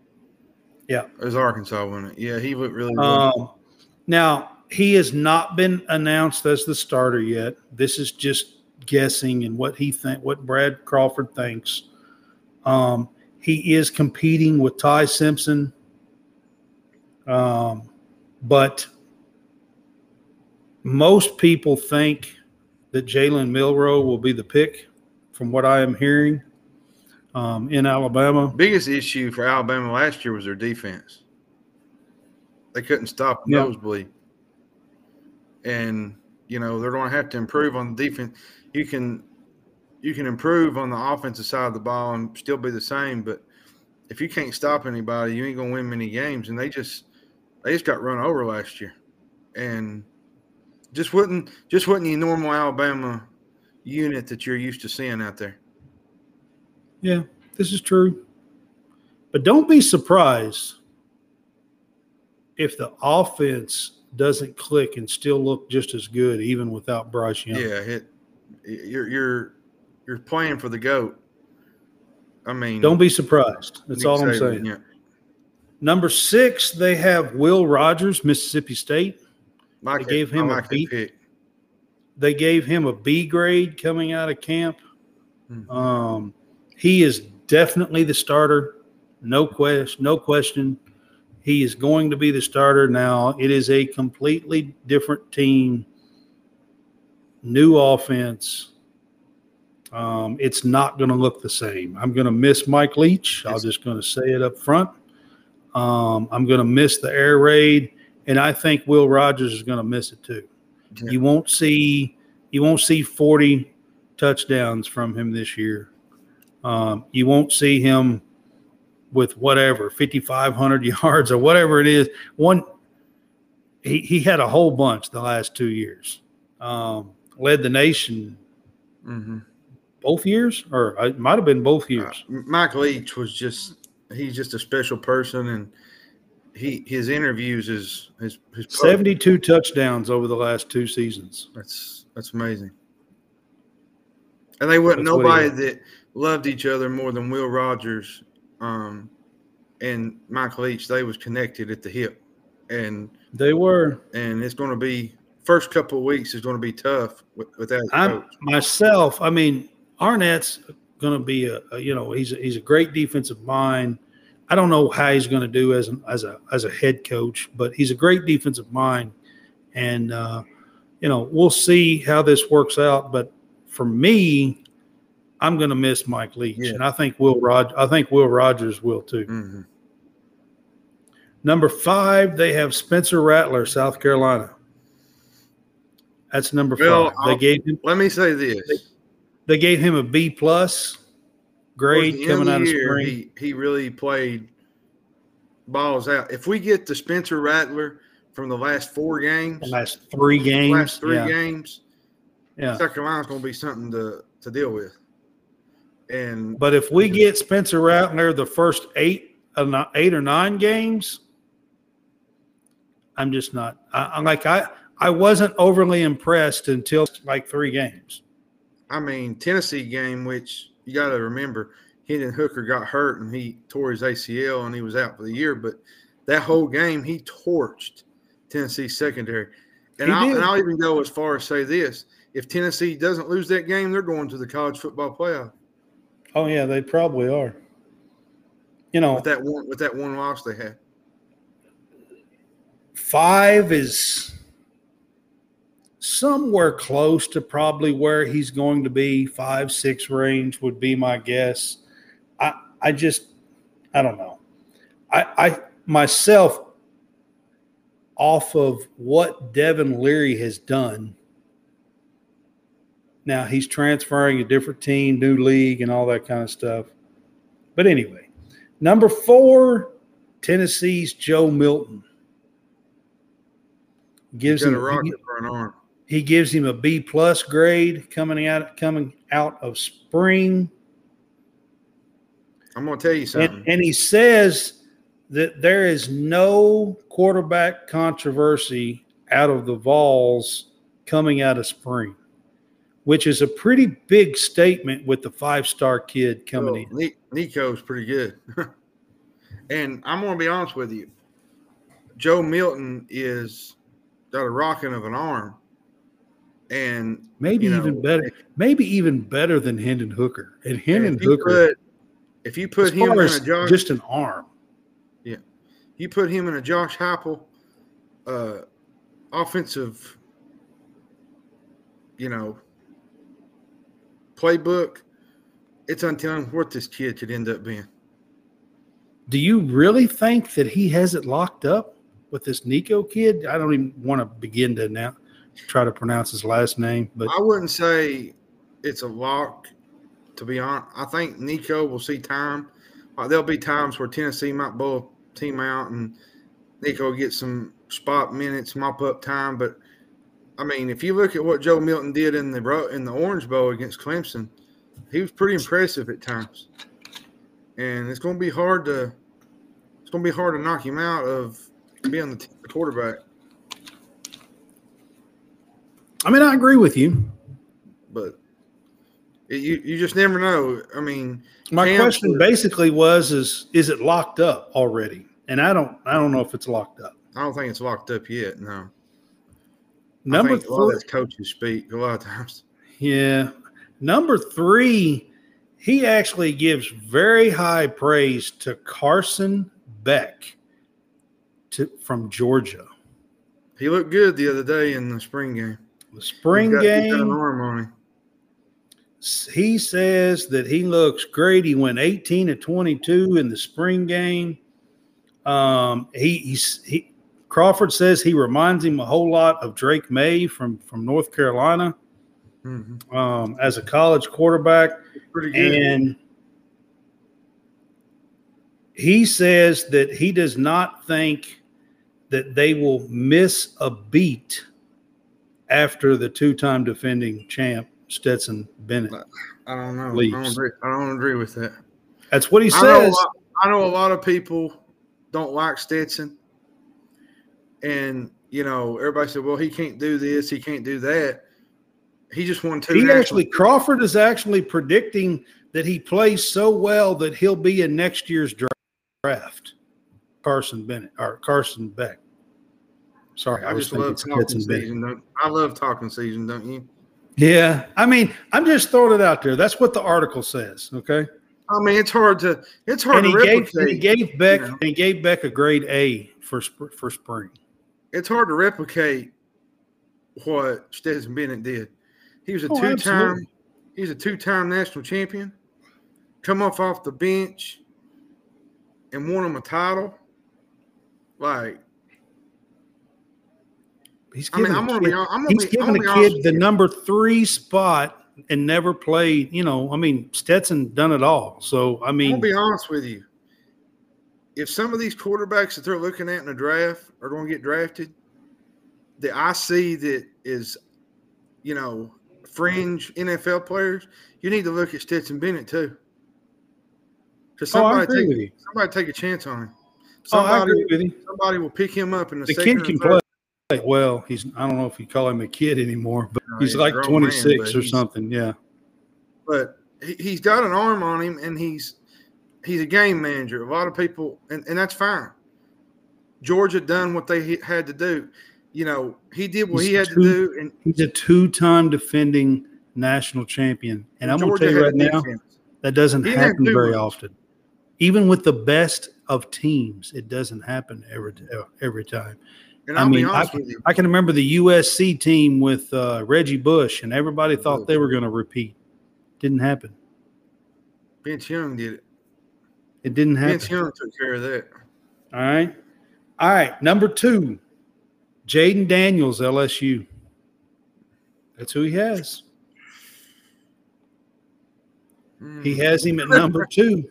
Yeah. it was Arkansas, wasn't it? Yeah, he went really well. Um, now, he has not been announced as the starter yet. This is just guessing and what he think, what Brad Crawford thinks. Um, he is competing with Ty Simpson, um, but most people think that Jalen Milroe will be the pick, from what I am hearing um, in Alabama. Biggest issue for Alabama last year was their defense. They couldn't stop the Yeah. nosebleed, and you know they're going to have to improve on the defense. You can you can improve on the offensive side of the ball and still be the same, but if you can't stop anybody, you ain't going to win many games. And they just they just got run over last year, and just wouldn't just wasn't the normal Alabama unit that you're used to seeing out there. Yeah, this is true. But don't be surprised if the offense doesn't click and still look just as good, even without Bryce Young. Yeah, it, you're you're you're playing for the goat. I mean, Don't be surprised. That's all I'm saying. Yeah, Number six, they have Will Rogers, Mississippi State. like They gave him a like beat. pick. They gave him a B grade coming out of camp. Mhm. Um, he is definitely the starter. No question. No question. He is going to be the starter now. It is a completely different team, new offense. Um, it's not going to look the same. I'm going to miss Mike Leach. I'm just going to say it up front. Um, I'm going to miss the air raid, and I think Will Rogers is going to miss it too. Yeah. You won't see you won't see 40 touchdowns from him this year. Um, you won't see him with whatever 5,500 yards or whatever it is. One, he, he had a whole bunch the last two years. Um, led the nation Mhm. both years, or it might have been both Uh, years. Mike Leach was just he's just a special person, and he his interviews is his his 72 touchdowns over the last two seasons. That's that's amazing. And they wasn't That's nobody that loved each other more than Will Rogers um, and Michael Leach. They was connected at the hip, and They were. and it's going to be first couple of weeks is going to be tough with, without I'm myself. I mean, Arnett's going to be a, a you know he's a, he's a great defensive mind. I don't know how he's going to do as an, as a as a head coach, but he's a great defensive mind, and uh, you know we'll see how this works out. But for me, I'm going to miss Mike Leach, Yeah. and I think Will Rod I think Will Rogers will too. Mhm. Number five, they have Spencer Rattler, South Carolina. That's number five. They I'll- gave him Let me say this: they gave him a B plus grade Towards the end coming out of spring. he he really played balls out. If we get the Spencer Rattler from the last four games, the last three games. last three yeah, games, yeah. South Carolina's going to be something to to deal with. And But if we get Spencer Rattler the first eight, uh, eight or nine games, I'm just not. I, I'm like I, I wasn't overly impressed until like three games. I mean, Tennessee game, which you got to remember, Hendon Hooker got hurt and he tore his ACL and he was out for the year. But that whole game, he torched Tennessee secondary. And I'll, and I'll even go as far as say this: if Tennessee doesn't lose that game, they're going to the college football playoff Oh yeah, they probably are. You know, with that one with that one loss they had. five is somewhere close to probably where he's going to be. Five, six range would be my guess. I, I just, I don't know. I, I myself, off of what Devin Leary has done. Now he's transferring a different team, new league, and all that kind of stuff. But anyway, number four, Tennessee's Joe Milton gives him a rocket for an arm. he gives him a B plus grade coming out coming out of spring, I'm going to tell you something. and, and he says that there is no quarterback controversy out of the Vols coming out of spring, which is a pretty big statement with the five star kid coming Well, in. Nico's pretty good. and I'm going to be honest with you. Joe Milton is got a rocking of an arm, and maybe you know, even better. Maybe even better than Hendon Hooker. And Hendon if Hooker, put, if you put him in a Josh, just an arm. Yeah, you put him in a Josh Heupel, uh, offensive, you know, playbook. It's untelling what this kid could end up being. Do you really think that he has it locked up with this Nico kid? I don't even want to begin to now try to pronounce his last name, but I wouldn't say it's a lock. To be honest, I think Nico will see time. Uh, there'll be times where Tennessee might blow a team out and Nico get some spot minutes, mop up time. But I mean, if you look at what Joe Milton did in the in the Orange Bowl against Clemson, he was pretty impressive at times. And it's going to be hard to it's going to be hard to knock him out of being the, quarterback. I mean, I agree with you. But it, you you just never know. I mean, My Cam- question basically was is is it locked up already? And I don't I don't know if it's locked up. I don't think it's locked up yet. No. Number think a lot of coaches speak a lot of times. yeah. Number three, he actually gives very high praise to Carson Beck to, from Georgia. He looked good the other day in the spring game. The spring got- he's got an game, him. he says that he looks great. He went 18 to 22 in the spring game. Um, he, he's, he, Crawford says he reminds him a whole lot of Drake Maye from, from North Carolina Mhm. um, as a college quarterback. Pretty good. And he says that he does not think that they will miss a beat after the two-time defending champ Stetson Bennett. I don't know. I don't, agree, I don't agree with that. That's what he I know, a says. lot, I know a lot of people don't like Stetson. And, you know, everybody said, well, he can't do this. He can't do that. He just won two. He actually Crawford is actually predicting that he plays so well that he'll be in next year's draft. Carson Bennett or Carson Beck. Sorry, I, I just love talking season. Don't, I love talking season, don't you? Yeah, I mean, I'm just throwing it out there. That's what the article says. Okay, I mean, it's hard to it's hard and to he gave replicate. and he gave Beck you know. he gave Beck a grade A for for spring. It's hard to replicate what Stetson Bennett did. He was a Oh, two-time absolutely. he's a two-time national champion. Come off off the bench and won him a title. Like He's I mean, giving I'm a gonna kid, be I'm gonna he's be, I'm giving gonna a kid the number three spot and never played. You know, I mean, Stetson done it all. So I mean, gonna be honest with you. If some of these quarterbacks that they're looking at in the draft are going to get drafted, that I see that is, you know, fringe NFL players, you need to look at Stetson Bennett too. Because oh, somebody agree take somebody take a chance on him. Oh, I Somebody agree with you. somebody will pick him up in the, The kid can play. Well, he's I don't know if you call him a kid anymore, but No, he's he's like grown man, 26 or something. Yeah. but he, he's got an arm on him and he's he's a game manager. A lot of people and, and that's fine. Georgia done what they had to do. You know, he did what he He's had to do and He's a two-time defending national champion, and I'm going to tell you right now defense. that doesn't He happen do very much. often. Even with the best of teams, it doesn't happen every every time. And I mean, I. I can remember the USC team with uh, Reggie Bush, and everybody thought they were going to repeat. Didn't happen. Vince Young did it. It didn't happen. Vince Young took care of that. All right. All right. Number two, Jayden Daniels, LSU. That's who he has. Mm. He has him at number two.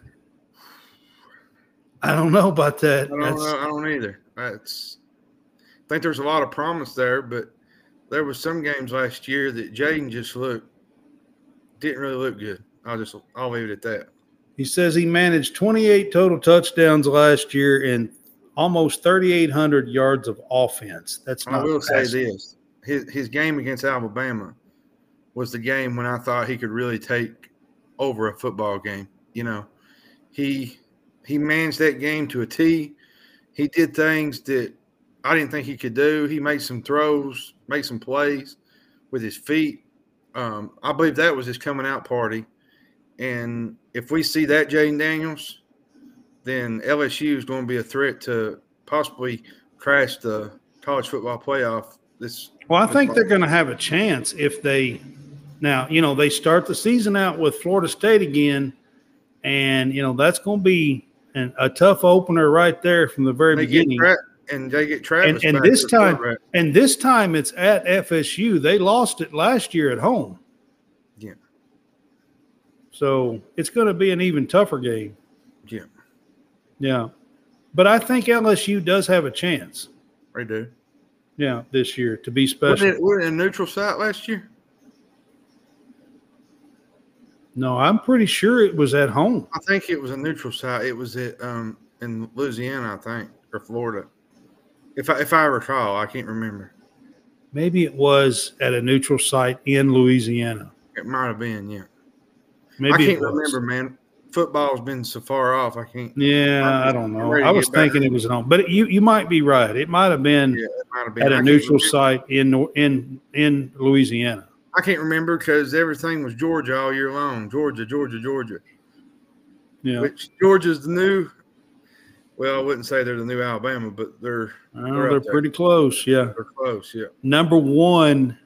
I don't know about that. I don't. I don't either. That's. I think there's a lot of promise there, but there was some games last year that Jayden just looked didn't really look good. I'll just I'll leave it at that. He says he managed 28 total touchdowns last year and almost 3,800 yards of offense. That's I will say this: his his game against Alabama was the game when I thought he could really take over a football game. You know, he he managed that game to a T. He did things that I didn't think he could do. He made some throws, made some plays with his feet. Um, I believe that was his coming out party. And if we see that Jayden Daniels, then LSU is going to be a threat to possibly crash the college football playoff. This well, I think they're going to have a chance if they now you know they start the season out with Florida State again, and you know that's going to be an, a tough opener right there from the very they beginning. Tra- and they get Travis and, and this time, and this time it's at FSU. They lost it last year at home. So it's going to be an even tougher game. Yeah. Yeah. But I think LSU does have a chance. They do. Yeah, this year to be special. Were it a neutral site last year? No, I'm pretty sure it was at home. I think it was a neutral site. It was at um in Louisiana, I think, or Florida. If I if I recall, I can't remember. Maybe it was at a neutral site in Louisiana. It might have been, yeah. Maybe I can't remember, man. Football's been so far off. I can't. Yeah, I don't know. I was thinking it was home, but you you might be right. It might have been, yeah, been. at a neutral site in in in Louisiana. I can't remember because everything was Georgia all year long. Georgia, Georgia, Georgia. Yeah. Which Georgia's the new. Well, I wouldn't say they're the new Alabama, but they're uh, they're, they're pretty close. Yeah, they're close. Yeah. Number one,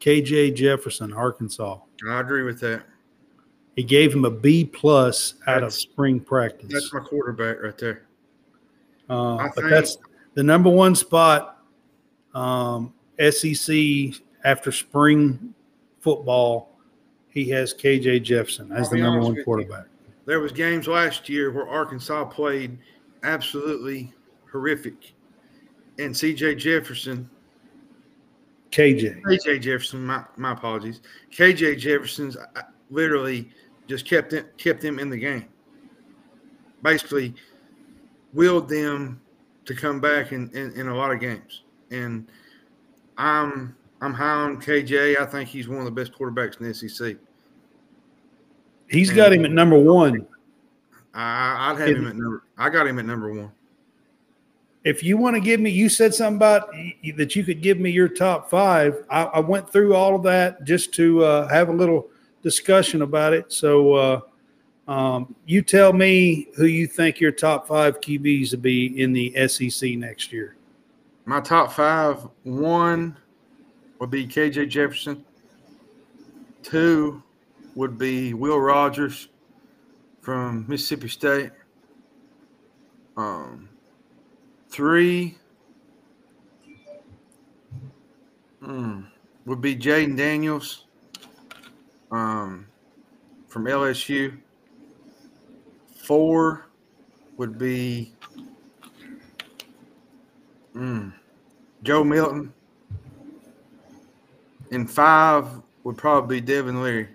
KJ Jefferson, Arkansas. I agree with that. He gave him a B plus out That's- of spring practice. That's my quarterback right there. Uh, but think- that's the number one spot. Um, SEC after spring football, he has KJ Jefferson as the number one you. quarterback. There was games last year where Arkansas played absolutely horrific, and C.J. Jefferson, KJ. KJ Jefferson, my, my apologies, KJ Jefferson's uh, literally just kept it, kept them in the game. Basically, willed them to come back in, in, in a lot of games, and I'm I'm high on KJ. I think he's one of the best quarterbacks in the SEC. He's got him at number one. I, I'd have him at number. I got him at number one. If you want to give me, you said something about that you could give me your top five. I, I went through all of that just to uh, have a little discussion about it. So uh, um, you tell me who you think your top five QBs to be in the SEC next year. My top five: one would be KJ Jefferson. Two would be Will Rogers from Mississippi State. Um, three hmm, would be Jayden Daniels um, from LSU. Four would be mm, Joe Milton. And five would probably be Devin Leary.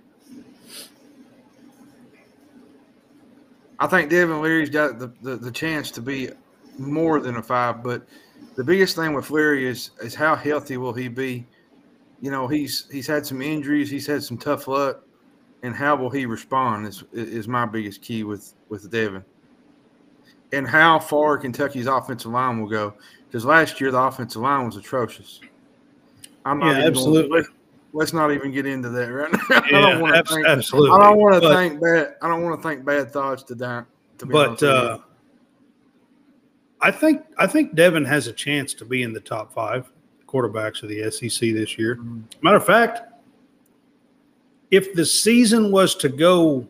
I think Devin Leary's got the, the, the chance to be more than a five, but the biggest thing with Leary is is how healthy will he be? You know, he's he's had some injuries, he's had some tough luck, and how will he respond is is my biggest key with with Devin. And how far Kentucky's offensive line will go. Because last year the offensive line was atrocious. I'm not Yeah, going- absolutely. let's, not even get into that right now. I Yeah, don't want abs- to think. absolutely. I don't want to think bad. I don't want to think bad thoughts to that. To be but uh, I think I think Devin has a chance to be in the top five quarterbacks of the SEC this year. Mhm. Matter of fact, if the season was to go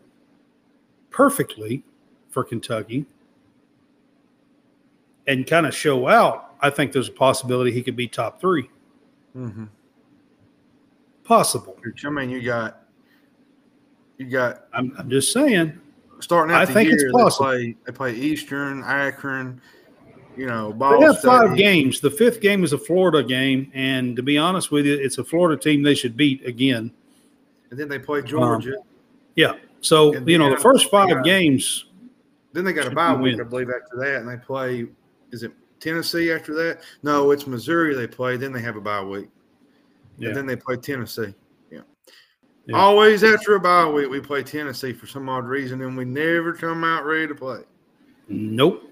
perfectly for Kentucky and kind of show out, I think there's a possibility he could be top three. Mhm. Possible. I mean, you got you got I'm, I'm just saying. starting out I the think year. it's they possible. play they play Eastern, Akron. You know, They Ball have five games. The fifth game is a Florida game, and to be honest with you, it's a Florida team they should beat again. and then they play um, Georgia. Yeah. So And you know the first five games. then they got a bye week, I believe, after that, and they play. Is it Tennessee after that? No, it's Missouri. They play. Then they have a bye week, Yeah. and then they play Tennessee. Yeah. Yeah. Always after a bye week, we play Tennessee for some odd reason, and we never come out ready to play. Nope.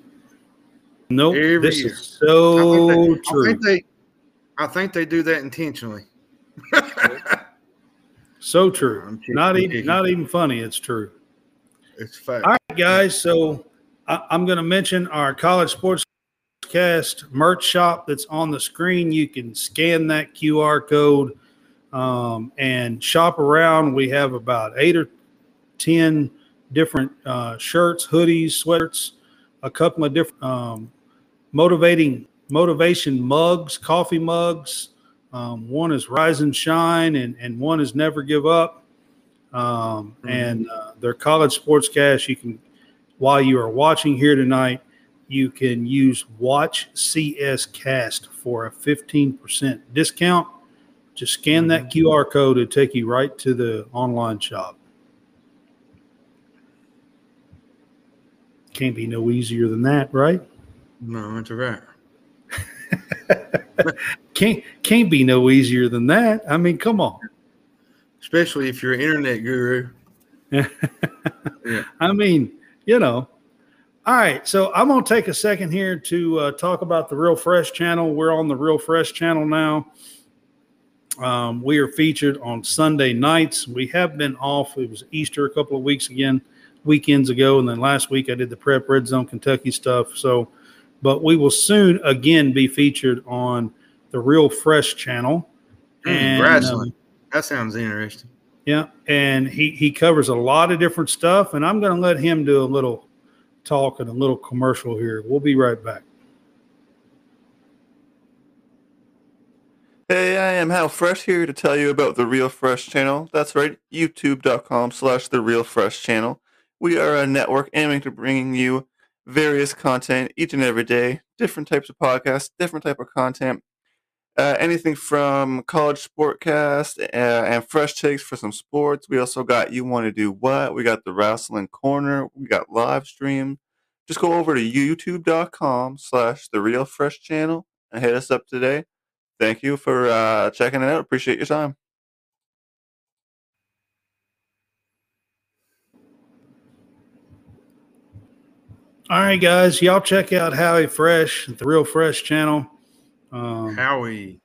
Nope. Every this year. is so I they, I true. think they, I think they do that intentionally. so true. Not even not even funny. It's true. it's fact. All right, guys. So I, I'm going to mention our college sports cast merch shop that's on the screen. You can scan that QR code um, and shop around. We have about eight or ten different uh, shirts, hoodies, sweaters, a couple of different um, motivating motivation mugs, coffee mugs. Um, one is Rise and Shine, and, and one is Never Give Up. Um, And uh, their college sports cast, you can, while you are watching here tonight, you can use Watch CS Cast for a 15% discount. Just scan that QR code to take you right to the online shop. Can't be no easier than that, right? No, it's a wrap. Can't can't be no easier than that. I mean, come on. Especially if you're an internet guru. yeah. I mean, you know. All right, so I'm going to take a second here to uh, talk about the Real Fresh channel. We're on the Real Fresh channel now. Um, we are featured on Sunday nights. We have been off. It was Easter a couple of weeks again, weekends ago, and then last week I did the Prep Red Zone Kentucky stuff. So, but we will soon again be featured on the Real Fresh channel. Mm, And, wrestling. um, that sounds interesting. yeah, and he he covers a lot of different stuff, and I'm going to let him do a little talk and a little commercial here. We'll be right back. Hey, I am Hal Fresh here to tell you about the Real Fresh channel. That's right, youtube.com slash the Real Fresh channel. We are a network aiming to bringing you various content each and every day, different types of podcasts, different type of content. Uh, anything from college sportcast uh, and fresh takes for some sports. We also got you want to do what? We got the wrestling corner. We got live stream. Just go over to youtube.com slash the real fresh channel and hit us up today thank you for uh, checking it out. Appreciate your time. All right, guys, y'all check out Howie Fresh, at the Real Fresh channel. Um, Howie.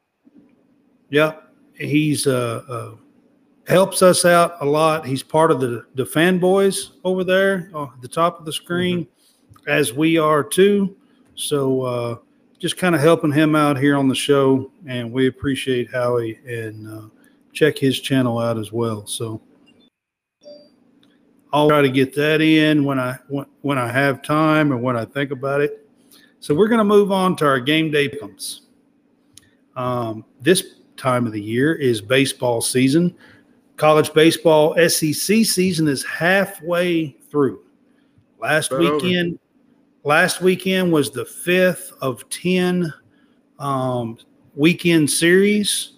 Yep, he's uh, uh, helps us out a lot. He's part of the the fanboys over there at the top of the screen, as we are too. So uh, just kind of helping him out here on the show, and we appreciate Howie and uh, check his channel out as well. So I'll try to get that in when I when, when I have time or when I think about it. So we're going to move on to our game day picks. Um, this time of the year is baseball season. College baseball SEC season is halfway through. Last over. weekend, last weekend was the fifth of ten um, weekend series.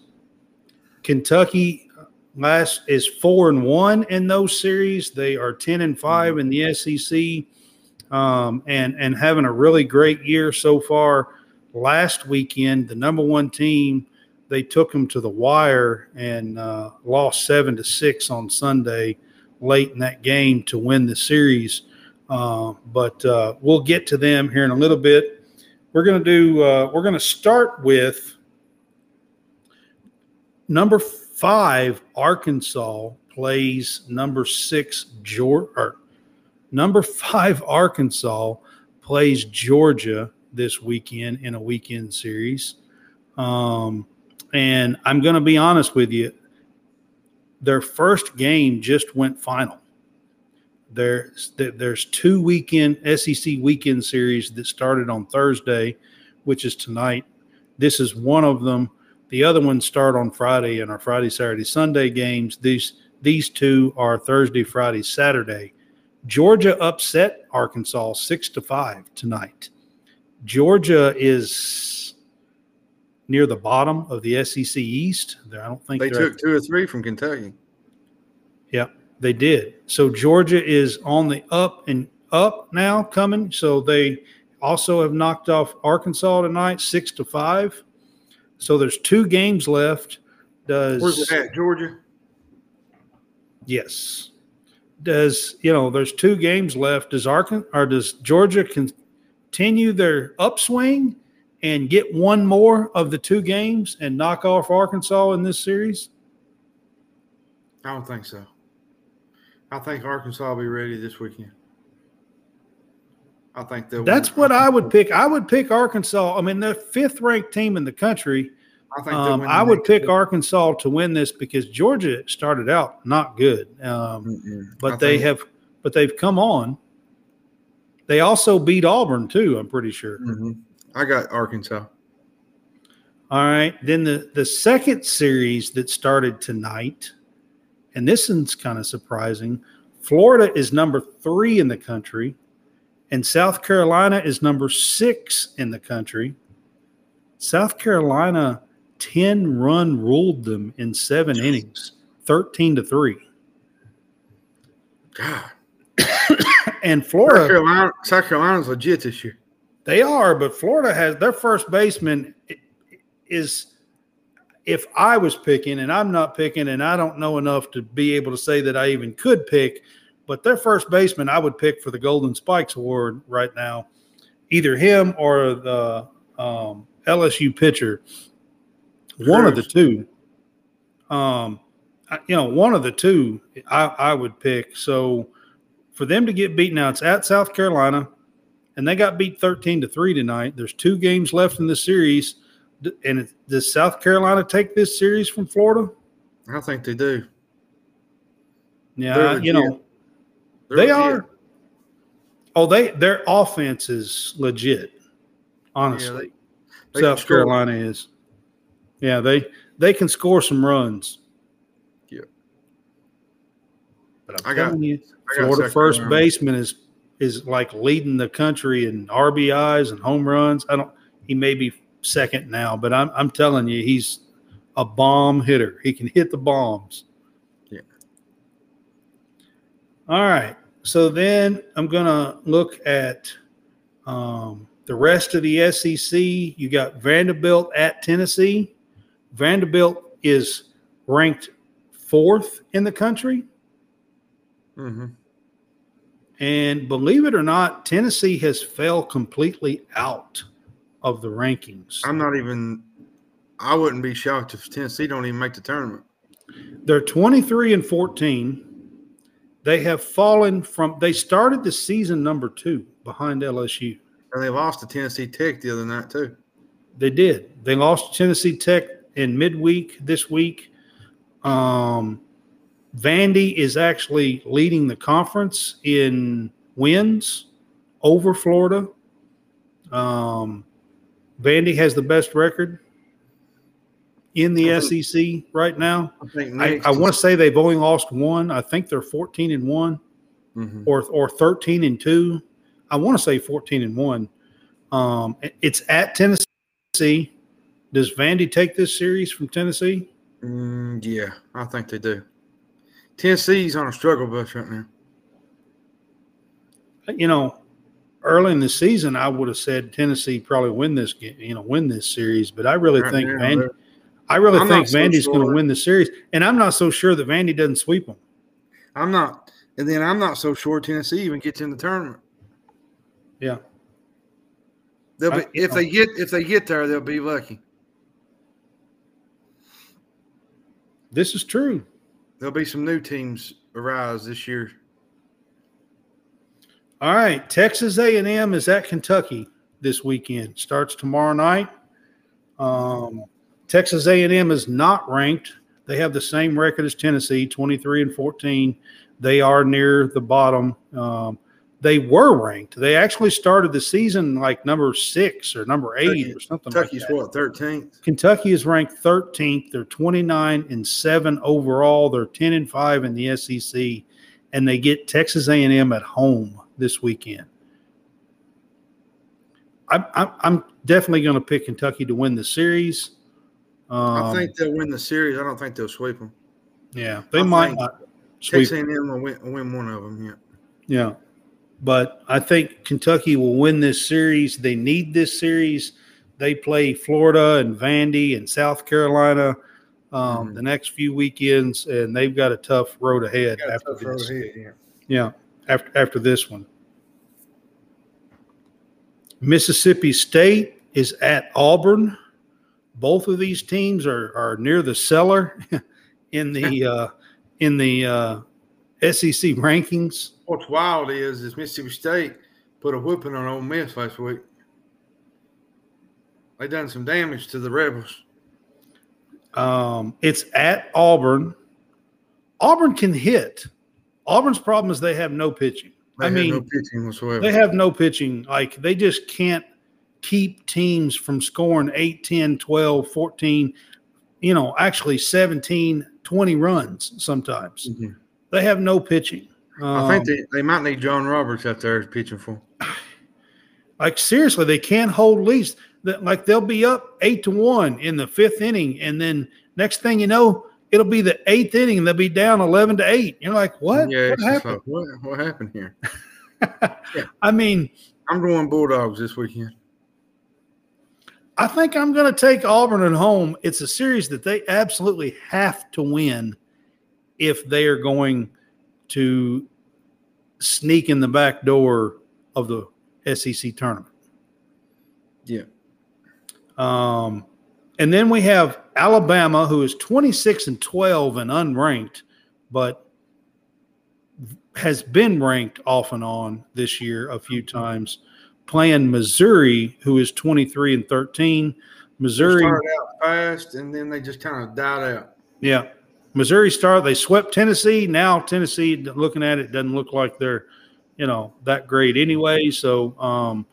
Kentucky last is four and one in those series. They are ten and five in the SEC, um, and and having a really great year so far. Last weekend, the number one team they took them to the wire and uh, lost seven to six on Sunday, late in that game to win the series. Uh, but uh, we'll get to them here in a little bit. We're going to do. Uh, we're going to start with number five. Arkansas plays number six. Georgia. Number five. Arkansas plays Georgia this weekend in a weekend series. Um, and I'm going to be honest with you. Their first game just went final. There's there's two weekend SEC weekend series that started on Thursday, which is tonight. This is one of them. The other ones start on Friday and our Friday, Saturday, Sunday games. These these two are Thursday, Friday, Saturday. Georgia upset Arkansas six to five tonight. Georgia is near the bottom of the SEC East. I don't think They took two or three from Kentucky. yeah, they did. So Georgia is on the up and up now coming. So they also have knocked off Arkansas tonight, six to five. So there's two games left. Does Where's it at, Georgia? yes? Does you know? There's two games left. Does Arkansas or does Georgia continue their upswing and get one more of the two games and knock off Arkansas in this series? I don't think so. I think Arkansas will be ready this weekend. I think they'll. That's what I would pick. I would pick Arkansas. I mean, the fifth ranked team in the country. I think Um, I would pick. Arkansas to win this because Georgia started out not good, um, but I they think- have, but they've come on. They also beat Auburn too. I'm pretty sure. Mhm. I got Arkansas. All right. Then the the second series that started tonight, and this one's kind of surprising. Florida is number three in the country, and South Carolina is number six in the country. South Carolina 10 run ruled them in seven innings, 13 to 3. God, And South Florida, Carolina, South Carolina's legit this year. they are, but Florida has their first baseman is if I was picking, and I'm not picking, and I don't know enough to be able to say that I even could pick, but their first baseman I would pick for the Golden Spikes Award right now, either him or the um, LSU pitcher, one of the two. Um, I- you know, one of the two I, I would pick. So for them to get beat now, it's at South Carolina, and they got beat 13 to 3 tonight. There's two games left in the series. And does South Carolina take this series from Florida? I think they do. Yeah, They're you know, They're they are. Oh, they their offense is legit. Honestly, they can South score. Carolina is. Yeah, they they can score some runs. Yeah. But I'm I got- telling you, I Florida first baseman is is like leading the country in RBIs and home runs. I don't. He may be second now, but I'm I'm telling you, he's a bomb hitter. He can hit the bombs. Yeah. All right. So then I'm gonna look at um, the rest of the SEC. You got Vanderbilt at Tennessee. Vanderbilt is ranked fourth in the country. Mhm. And believe it or not, Tennessee has fell completely out of the rankings. I'm not even. I wouldn't be shocked if Tennessee don't even make the tournament. They're 23 and 14. They have fallen from, they started the season number two behind LSU. And they lost to Tennessee Tech the other night too. They did. They lost to Tennessee Tech in midweek this week. Um, Vandy is actually leading the conference in wins over Florida. Um, Vandy has the best record in the think- SEC right now. I I, I want to say they've only lost one. I think they're 14 and one Mhm. or or 13 and 2 i want to say 14 and 1 um it's at tennessee does vandy take this series from tennessee Mm, yeah, I think they do. Tennessee's on a struggle bus right now. you know early in the season i would have said tennessee probably win this game you know win this series but i really Right think now, vandy i really I'm think so vandy's going to win the series and i'm not so sure that vandy doesn't sweep them I'm not, and then I'm not so sure Tennessee even gets in the tournament. yeah They'll be I- if they get if they get there, they'll be lucky. this is true There'll be some new teams arise this year. All right, Texas A&M is at Kentucky this weekend. Starts tomorrow night. Um, Texas A&M is not ranked. They have the same record as Tennessee, 23 and 14. They are near the bottom. Um, they were ranked. They actually started the season like number six or number eight or something Kentucky's like that. what thirteenth. Kentucky is ranked 13th. They're 29 and 7 overall. They're 10 and 5 in the SEC and they get Texas A&M at home this weekend. I'm, I'm, I'm definitely going to pick Kentucky to win the series. Um, I think they'll win the series. I don't think they'll sweep them. yeah, they I might not sweep. A&M will win, win one of them. Yeah. Yeah. But I think Kentucky will win this series. They need this series. They play Florida and Vandy and South Carolina um, Mhm. the next few weekends, and they've got a tough road ahead after this. ahead, yeah. Yeah, after after this one. Mississippi State is at Auburn. Both of these teams are, are near the cellar in the uh, in the uh, SEC rankings. What's wild is is Mississippi State put a whooping on Ole Miss last week. They done some damage to the Rebels. Um, it's at Auburn. Auburn can hit. Auburn's problem is they have no pitching. They I had mean, no pitching whatsoever. they have no pitching. Like they just can't keep teams from scoring 8, 10, 12, 14, you know, actually 17, 20 runs sometimes. Mhm. They have no pitching. I think Um, they, they might need John Roberts out there pitching for. like seriously, they can't hold leads. Like they'll be up eight to one in the fifth inning, and then next thing you know, it'll be the eighth inning, and they'll be down eleven to eight. You're like, what? Yeah, what happened? like, what, what happened here? I mean, I'm going Bulldogs this weekend. I think I'm going to take Auburn at home. It's a series that they absolutely have to win if they are going to sneak in the back door of the SEC tournament. Yeah. Um, and then we have Alabama, who is 26 and 12 and unranked, but has been ranked off and on this year a few times, playing Missouri, who is 23 and 13. They Missouri, started out fast and then they just kind of died out. yeah, Missouri started. They swept Tennessee. Now Tennessee, looking at it, doesn't look like they're, you know, that great anyway. So, um,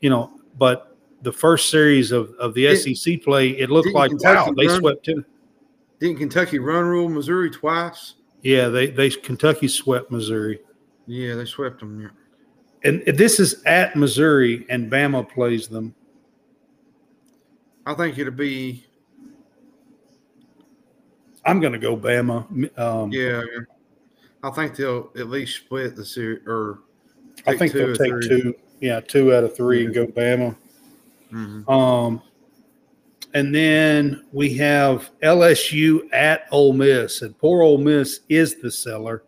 you know, but the first series of, of the Didn't- SEC play, it looked like Kentucky wow, they run- swept Ten- Didn't Kentucky run rule Missouri twice? Yeah, they they Kentucky swept Missouri, Yeah, they swept them. Yeah. And this is at Missouri, and Bama plays them. I think it'll be I'm going to go Bama. Um, yeah. I think they'll at least split the series or I think they'll take three. two. Yeah, two out of three and go Bama. Mhm. Um, and then we have LSU at Ole Miss, and poor Ole Miss is the seller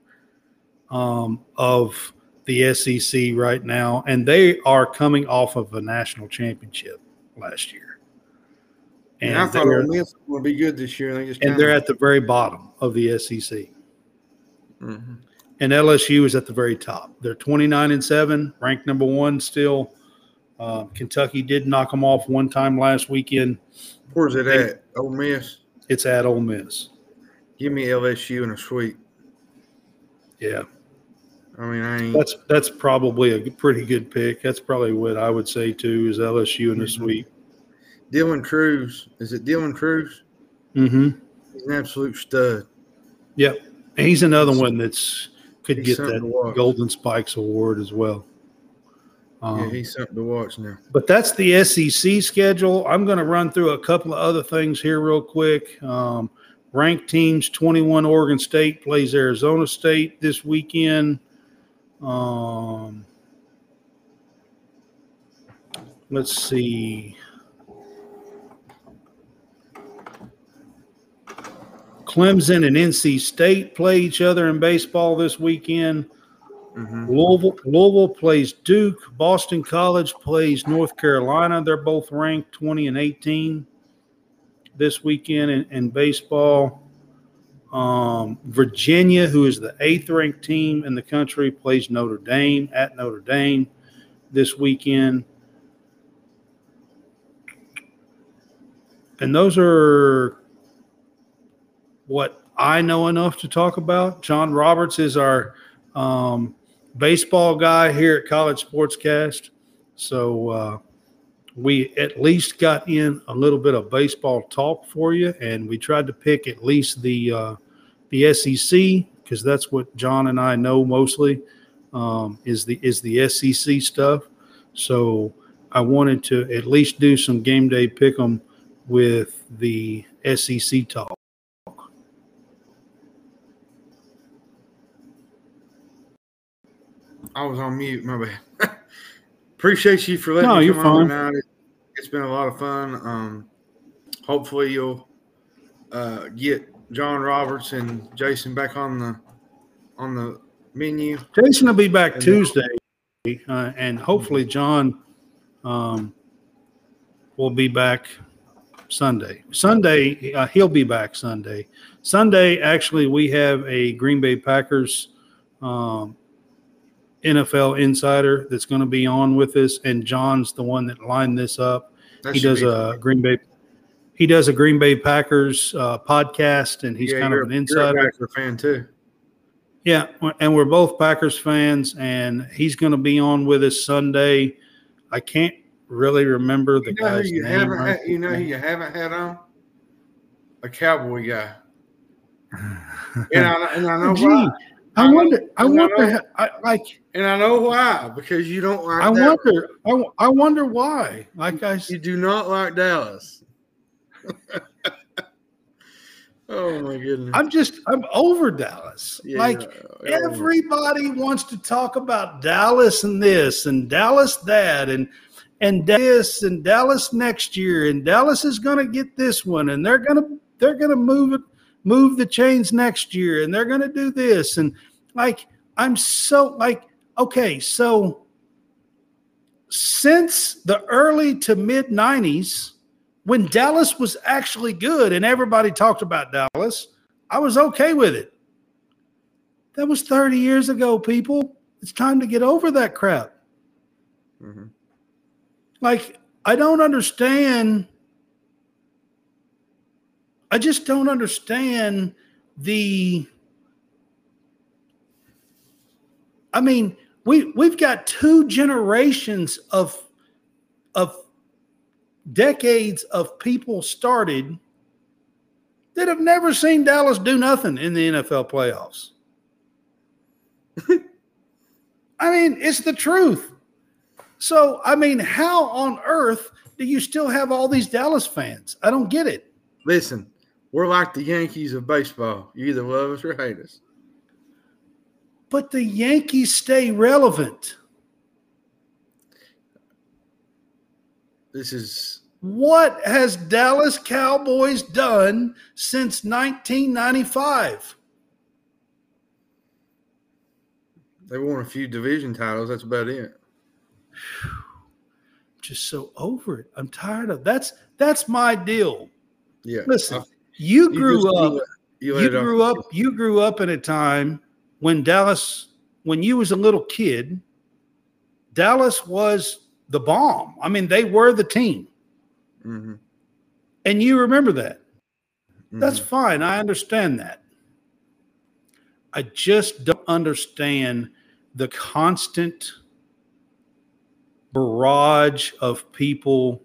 um, of the SEC right now, and they are coming off of a national championship last year, And, and, I thought they're, Ole Miss would be good this year. And they just and they're kinda- at the very bottom of the SEC, Mhm. and LSU is at the very top. They're twenty nine and seven, ranked number one still. Uh, Kentucky did knock them off one time last weekend. Where's it at? Ole Miss. It's at Ole Miss. Give me LSU in a sweep. Yeah. I mean, I ain't. That's that's probably a pretty good pick. That's probably what I would say too is LSU in the Mhm. sweep. Dylan Crews. Is it Dylan Crews? Mm-hmm. He's an absolute stud. Yep. And he's another one that's could He's get that. Golden Spikes award as well. Um, yeah, he's something to watch now. but that's the SEC schedule. I'm going to run through a couple of other things here real quick. Um, ranked teams: 21 Oregon State plays Arizona State this weekend. Um, let's see. Clemson and NC State play each other in baseball this weekend. hmm Louisville, Louisville plays Duke. Boston College plays North Carolina. They're both ranked 20 and 18 this weekend in, in baseball. Um, Virginia, who is the eighth ranked team in the country, plays Notre Dame at Notre Dame this weekend. And those are what I know enough to talk about. John Roberts is our um, baseball guy here at College Sportscast. So uh, we at least got in a little bit of baseball talk for you, and we tried to pick at least the uh, the SEC because that's what John and I know mostly um, is the is the SEC stuff. So I wanted to at least do some game day pick 'em with the SEC talk. I was on mute. My bad. Appreciate you for letting No, me you're come on fine. tonight. It, it's been a lot of fun. Um, hopefully you'll uh, get John Roberts and Jason back on the on the menu. Jason will be back And- Tuesday, uh, and hopefully John Um, we'll be back Sunday. Sunday, uh, he'll be back Sunday. Sunday, actually, we have a Green Bay Packers um, NFL insider that's going to be on with us, and John's the one that lined this up. That he does a fun. Green Bay. He does a Green Bay Packers uh, podcast, and he's Yeah, kind of an insider. Packer fan too. Yeah, and we're both Packers fans, and he's going to be on with us Sunday. I can't really remember the You know guy's you name. right had, you know who you haven't had on? A cowboy guy. And I, and I know Gee, why. I I wonder. I I know. wonder. how- I, like. And I know why. Because you don't like I Dallas. wonder. I wonder why. Like I. You do not like Dallas. oh my goodness. I'm just. I'm over Dallas. Yeah, like everybody wants to talk about Dallas and this and Dallas that and and this and Dallas next year and Dallas is going to get this one and they're going to they're going to move it move the chains next year and they're going to do this and like I'm so like okay so since the early to mid 90s when Dallas was actually good and everybody talked about Dallas I was okay with it that was 30 years ago, people. It's time to get over that crap. Mhm. Like, I don't understand. I just don't understand the. I mean, we we've got two generations of of decades of people started that have never seen Dallas do nothing in the NFL playoffs. I mean, it's the truth. So, I mean, how on earth do you still have all these Dallas fans? I don't get it. Listen, we're like the Yankees of baseball. You either love us or hate us. But the Yankees stay relevant. This is What has Dallas Cowboys done since 1995? they won a few division titles. That's about it. Just so over it. I'm tired of that's that's my deal. Yeah. Listen, you you grew just- up You, you let it off. grew up you grew up in a time when Dallas when you was a little kid Dallas was the bomb. I mean, they were the team. Mhm. And you remember that. That's Mhm. fine. I understand that. I just don't understand the constant barrage of people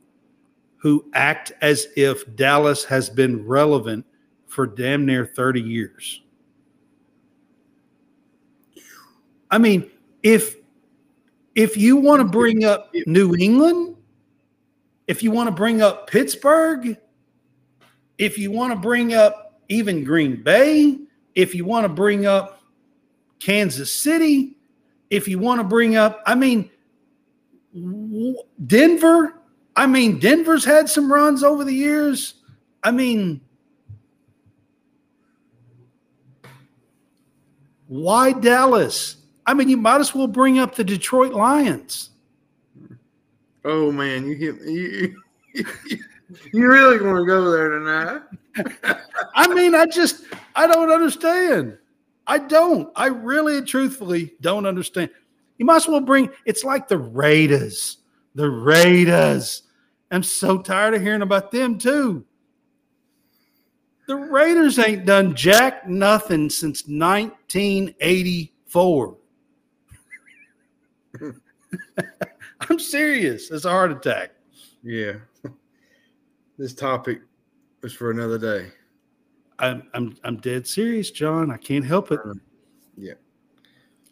who act as if Dallas has been relevant for damn near 30 years. I mean, if if you want to bring up New England, if you want to bring up Pittsburgh, if you want to bring up even Green Bay, if you want to bring up Kansas City, if you want to bring up, I mean, Denver, I mean, Denver's had some runs over the years. I mean, why Dallas? I mean, you might as well bring up the Detroit Lions. Oh man, you hit you. You really want to go there tonight? I mean, I just, I don't understand. I don't. I really and truthfully don't understand. You might as well bring, it's like the Raiders. The Raiders. I'm so tired of hearing about them too. The Raiders ain't done jack nothing since 1984. I'm serious. It's a heart attack. Yeah. This topic is for another day. I'm, I'm, I'm dead serious, John. I can't help it. Yeah.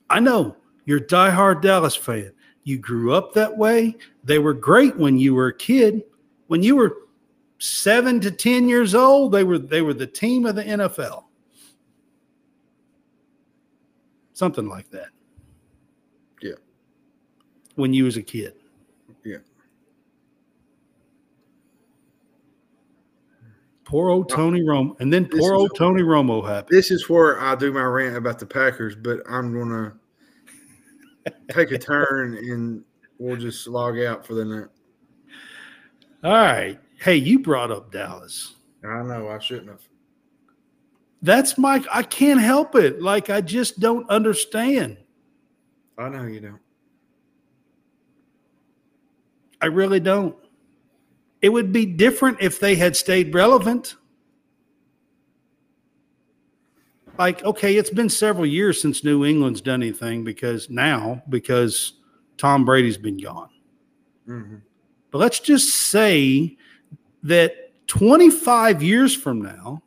I know you're a diehard Dallas fan. You grew up that way. They were great when you were a kid. When you were seven to ten years old, they were they were the team of the NFL. Something like that. Yeah. When you was a kid. Yeah. Poor old uh, Tony Romo. And then poor old Tony Romo happened. This is where I do my rant about the Packers, but I'm gonna take a turn and we'll just log out for the night. All right. Hey, you brought up Dallas. I know I shouldn't have. That's my. I can't help it. Like I just don't understand. I know you don't. I really don't. It would be different if they had stayed relevant. Like, okay, it's been several years since New England's done anything because now, because Tom Brady's been gone. Mm-hmm. But let's just say that 25 years from now,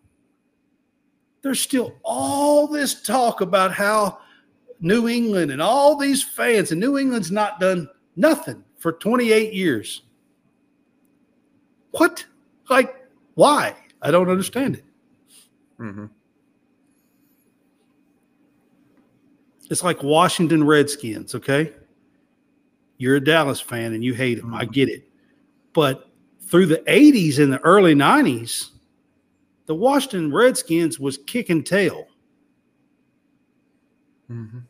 there's still all this talk about how New England and all these fans, and New England's not done nothing for 28 years. What? Like, why? I don't understand it. Mm-hmm. It's like Washington Redskins, okay? You're a Dallas fan and you hate them. I get it. But through the 80s and the early 90s, the Washington Redskins was kicking tail. Mm-hmm.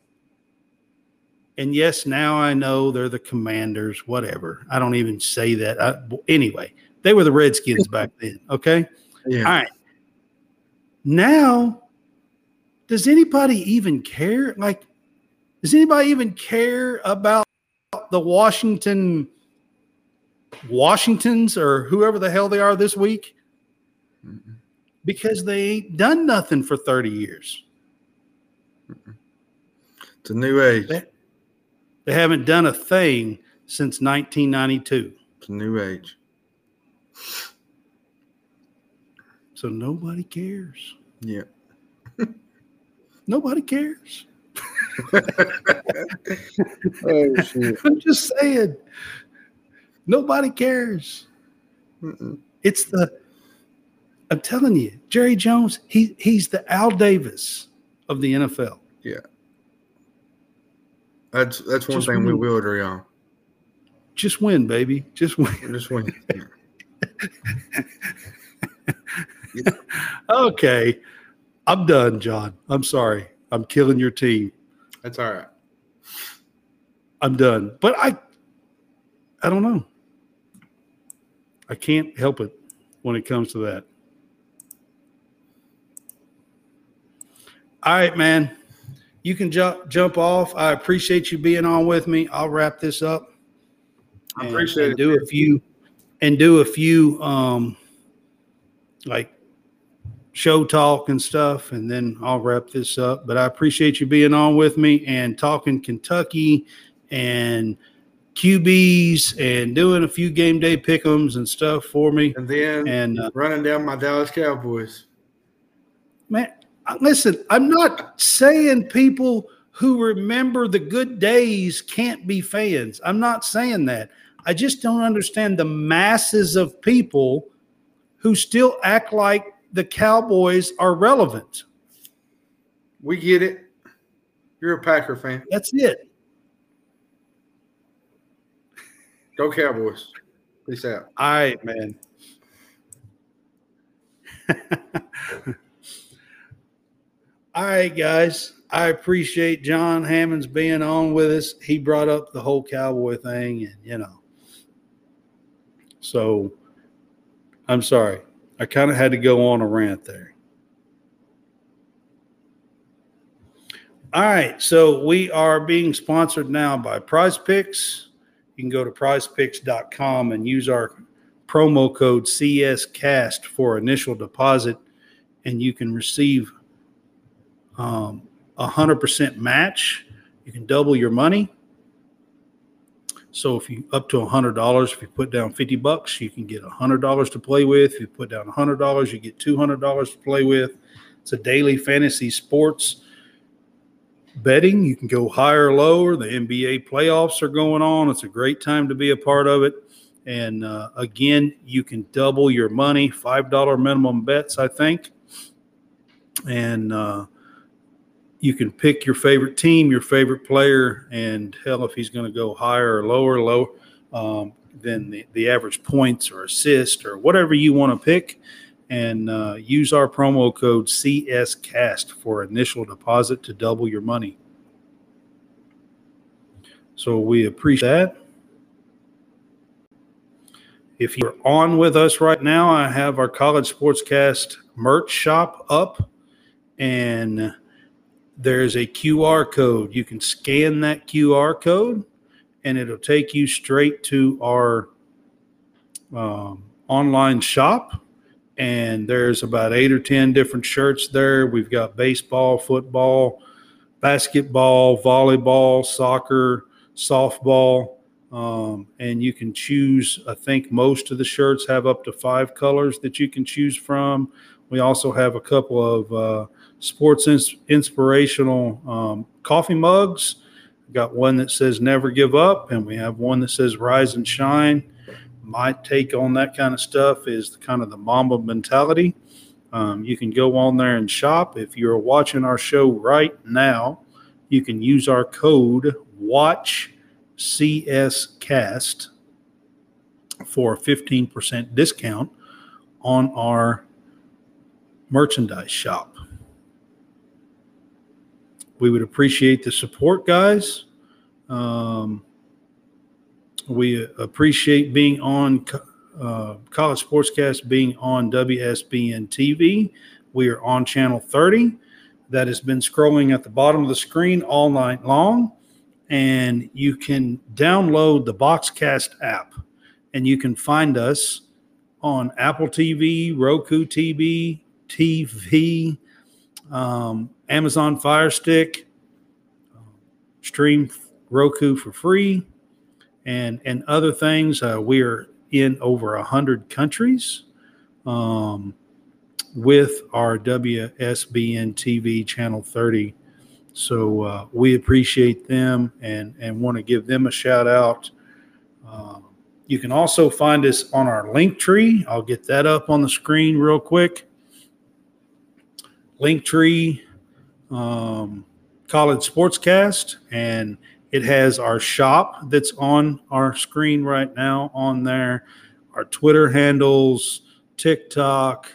And yes, now I know they're the commanders, whatever. I don't even say that. I, anyway, they were the Redskins back then. Okay. Yeah. All right. Now, does anybody even care? Like, does anybody even care about the Washington Washingtons or whoever the hell they are this week? Mm-mm. Because they ain't done nothing for 30 years. It's a new age. They, they haven't done a thing since 1992. It's a new age. So nobody cares. Yeah. Nobody cares. Oh shit. I'm just saying. Nobody cares. Mm-mm. It's the I'm telling you, Jerry Jones, he he's the Al Davis of the NFL. Yeah, that's that's one Just thing we win. will agree on. Just win, baby. Just win. Just win. Okay. I'm done, John. I'm sorry. I'm killing your team. That's all right. I'm done. But I I don't know. I can't help it when it comes to that. All right, man. You can jump jump off. I appreciate you being on with me. I'll wrap this up. I appreciate and it. Do a few and do a few um like show talk and stuff, and then I'll wrap this up. But I appreciate you being on with me and talking Kentucky and QBs and doing a few game day pickums and stuff for me. And then And uh, running down my Dallas Cowboys. man, listen, I'm not saying people who remember the good days can't be fans. I'm not saying that. I just don't understand the masses of people who still act like the Cowboys are relevant. We get it. You're a Packer fan. That's it. Go Cowboys. Peace out. All right, man. All right, guys. I appreciate Jon Hammons being on with us. He brought up the whole cowboy thing, and you know. So I'm sorry. I kind of had to go on a rant there. All right. So we are being sponsored now by Prize Picks. You can go to prizepicks.com and use our promo code CSCAST for initial deposit, and you can receive um, a 100% match. You can double your money. So if you up to $100, if you put down 50 bucks, you can get $100 to play with. If you put down $100, you get $200 to play with. It's a daily fantasy sports betting. You can go higher or lower. The NBA playoffs are going on. It's a great time to be a part of it. And uh, again, you can double your money, $5 minimum bets, I think. And uh, you can pick your favorite team, your favorite player, and hell, if he's going to go higher or lower, low um, than the, the average points or assist or whatever you want to pick. And uh, use our promo code CSCAST for initial deposit to double your money. So we appreciate that. If you're on with us right now, I have our College Sportscast merch shop up, and there's a QR code. You can scan that QR code, and it'll take you straight to our um, online shop. And there's about eight or 10 different shirts there. We've got baseball, football, basketball, volleyball, soccer, softball. Um, and you can choose, I think most of the shirts have up to five colors that you can choose from. We also have a couple of uh, sports ins- inspirational um, coffee mugs. We've got one that says never give up, and we have one that says rise and shine. My take on that kind of stuff is the, kind of the Mamba mentality. Um, you can go on there and shop. If you're watching our show right now, you can use our code WATCH CS Cast for a 15% discount on our merchandise shop. We would appreciate the support, guys. Um, we appreciate being on uh, College Sportscast, being on WSBN TV. We are on channel 30. That has been scrolling at the bottom of the screen all night long and you can download the Boxcast app and you can find us on Apple TV, Roku TV, TV, um, Amazon Fire Stick, stream Roku for free, and and other things. Uh, we are in over a hundred countries um, with our WSBN TV channel 30 so uh, we appreciate them and, and want to give them a shout out. Uh, you can also find us on our link tree. I'll get that up on the screen real quick. Link tree, um, College Sportscast, and it has our shop that's on our screen right now on there, our Twitter handles, TikTok,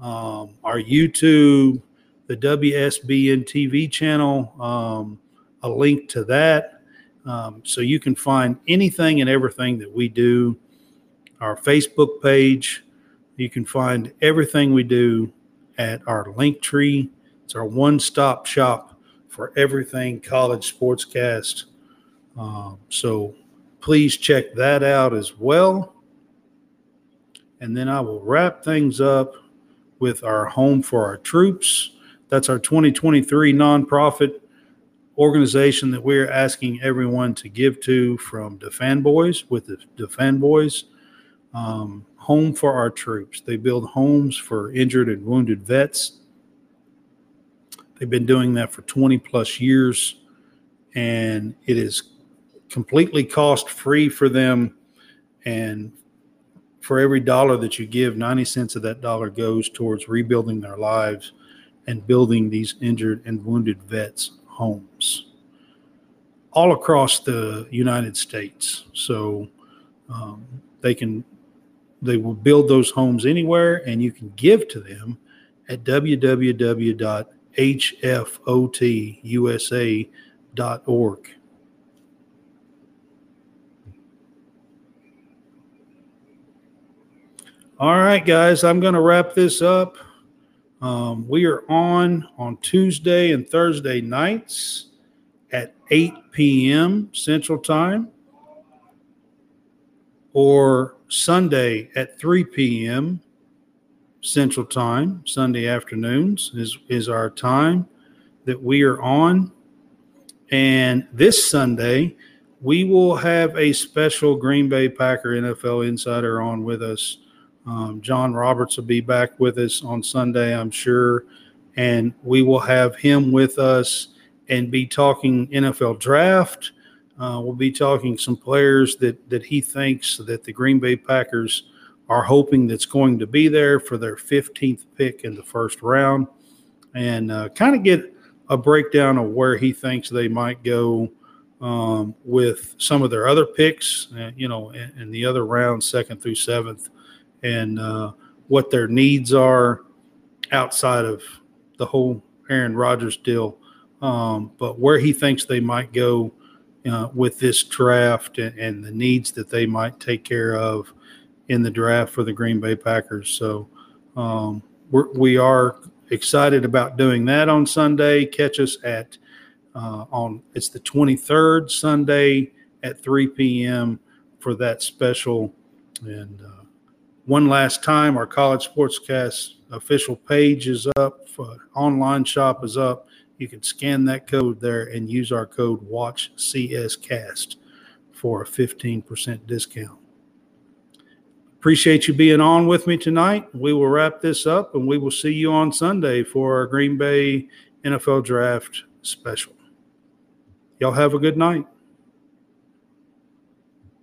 um, our YouTube, the WSBN TV channel, um, a link to that. Um, so you can find anything and everything that we do. Our Facebook page, you can find everything we do at our link tree. It's our one stop shop for everything college sportscast. Um, so please check that out as well. And then I will wrap things up with our home for our troops. That's our 2023 nonprofit organization that we're asking everyone to give to from DaFanBoys with the DaFanBoys. Um, home for our troops. They build homes for injured and wounded vets. They've been doing that for 20 plus years, and it is completely cost free for them. And for every dollar that you give, 90 cents of that dollar goes towards rebuilding their lives and building these injured and wounded vets homes all across the United States. So um, they can they will build those homes anywhere, and you can give to them at www.hfotusa.org. All right, guys, I'm going to wrap this up. Um, we are on on Tuesday and Thursday nights at 8 p.m. Central Time or Sunday at 3 p.m. Central Time, Sunday afternoons is, is our time that we are on. And this Sunday, we will have a special Green Bay Packer NFL insider on with us um, John Roberts will be back with us on Sunday, I'm sure, and we will have him with us and be talking NFL draft. Uh, we'll be talking some players that that he thinks that the Green Bay Packers are hoping that's going to be there for their 15th pick in the first round, and uh, kind of get a breakdown of where he thinks they might go um, with some of their other picks, uh, you know, in, in, the other rounds, second through seventh and uh, what their needs are outside of the whole Aaron Rodgers deal. Um, but where he thinks they might go uh, with this draft and, and, the needs that they might take care of in the draft for the Green Bay Packers. So um, we're, we are excited about doing that on Sunday. Catch us at uh, on it's the 23rd Sunday at 3 p.m. for that special. And uh, one last time, our College Sportscast official page is up. For, online shop is up. You can scan that code there and use our code Watch CS Cast for a 15% discount. Appreciate you being on with me tonight. We will wrap this up and we will see you on Sunday for our Green Bay NFL Draft special. Y'all have a good night.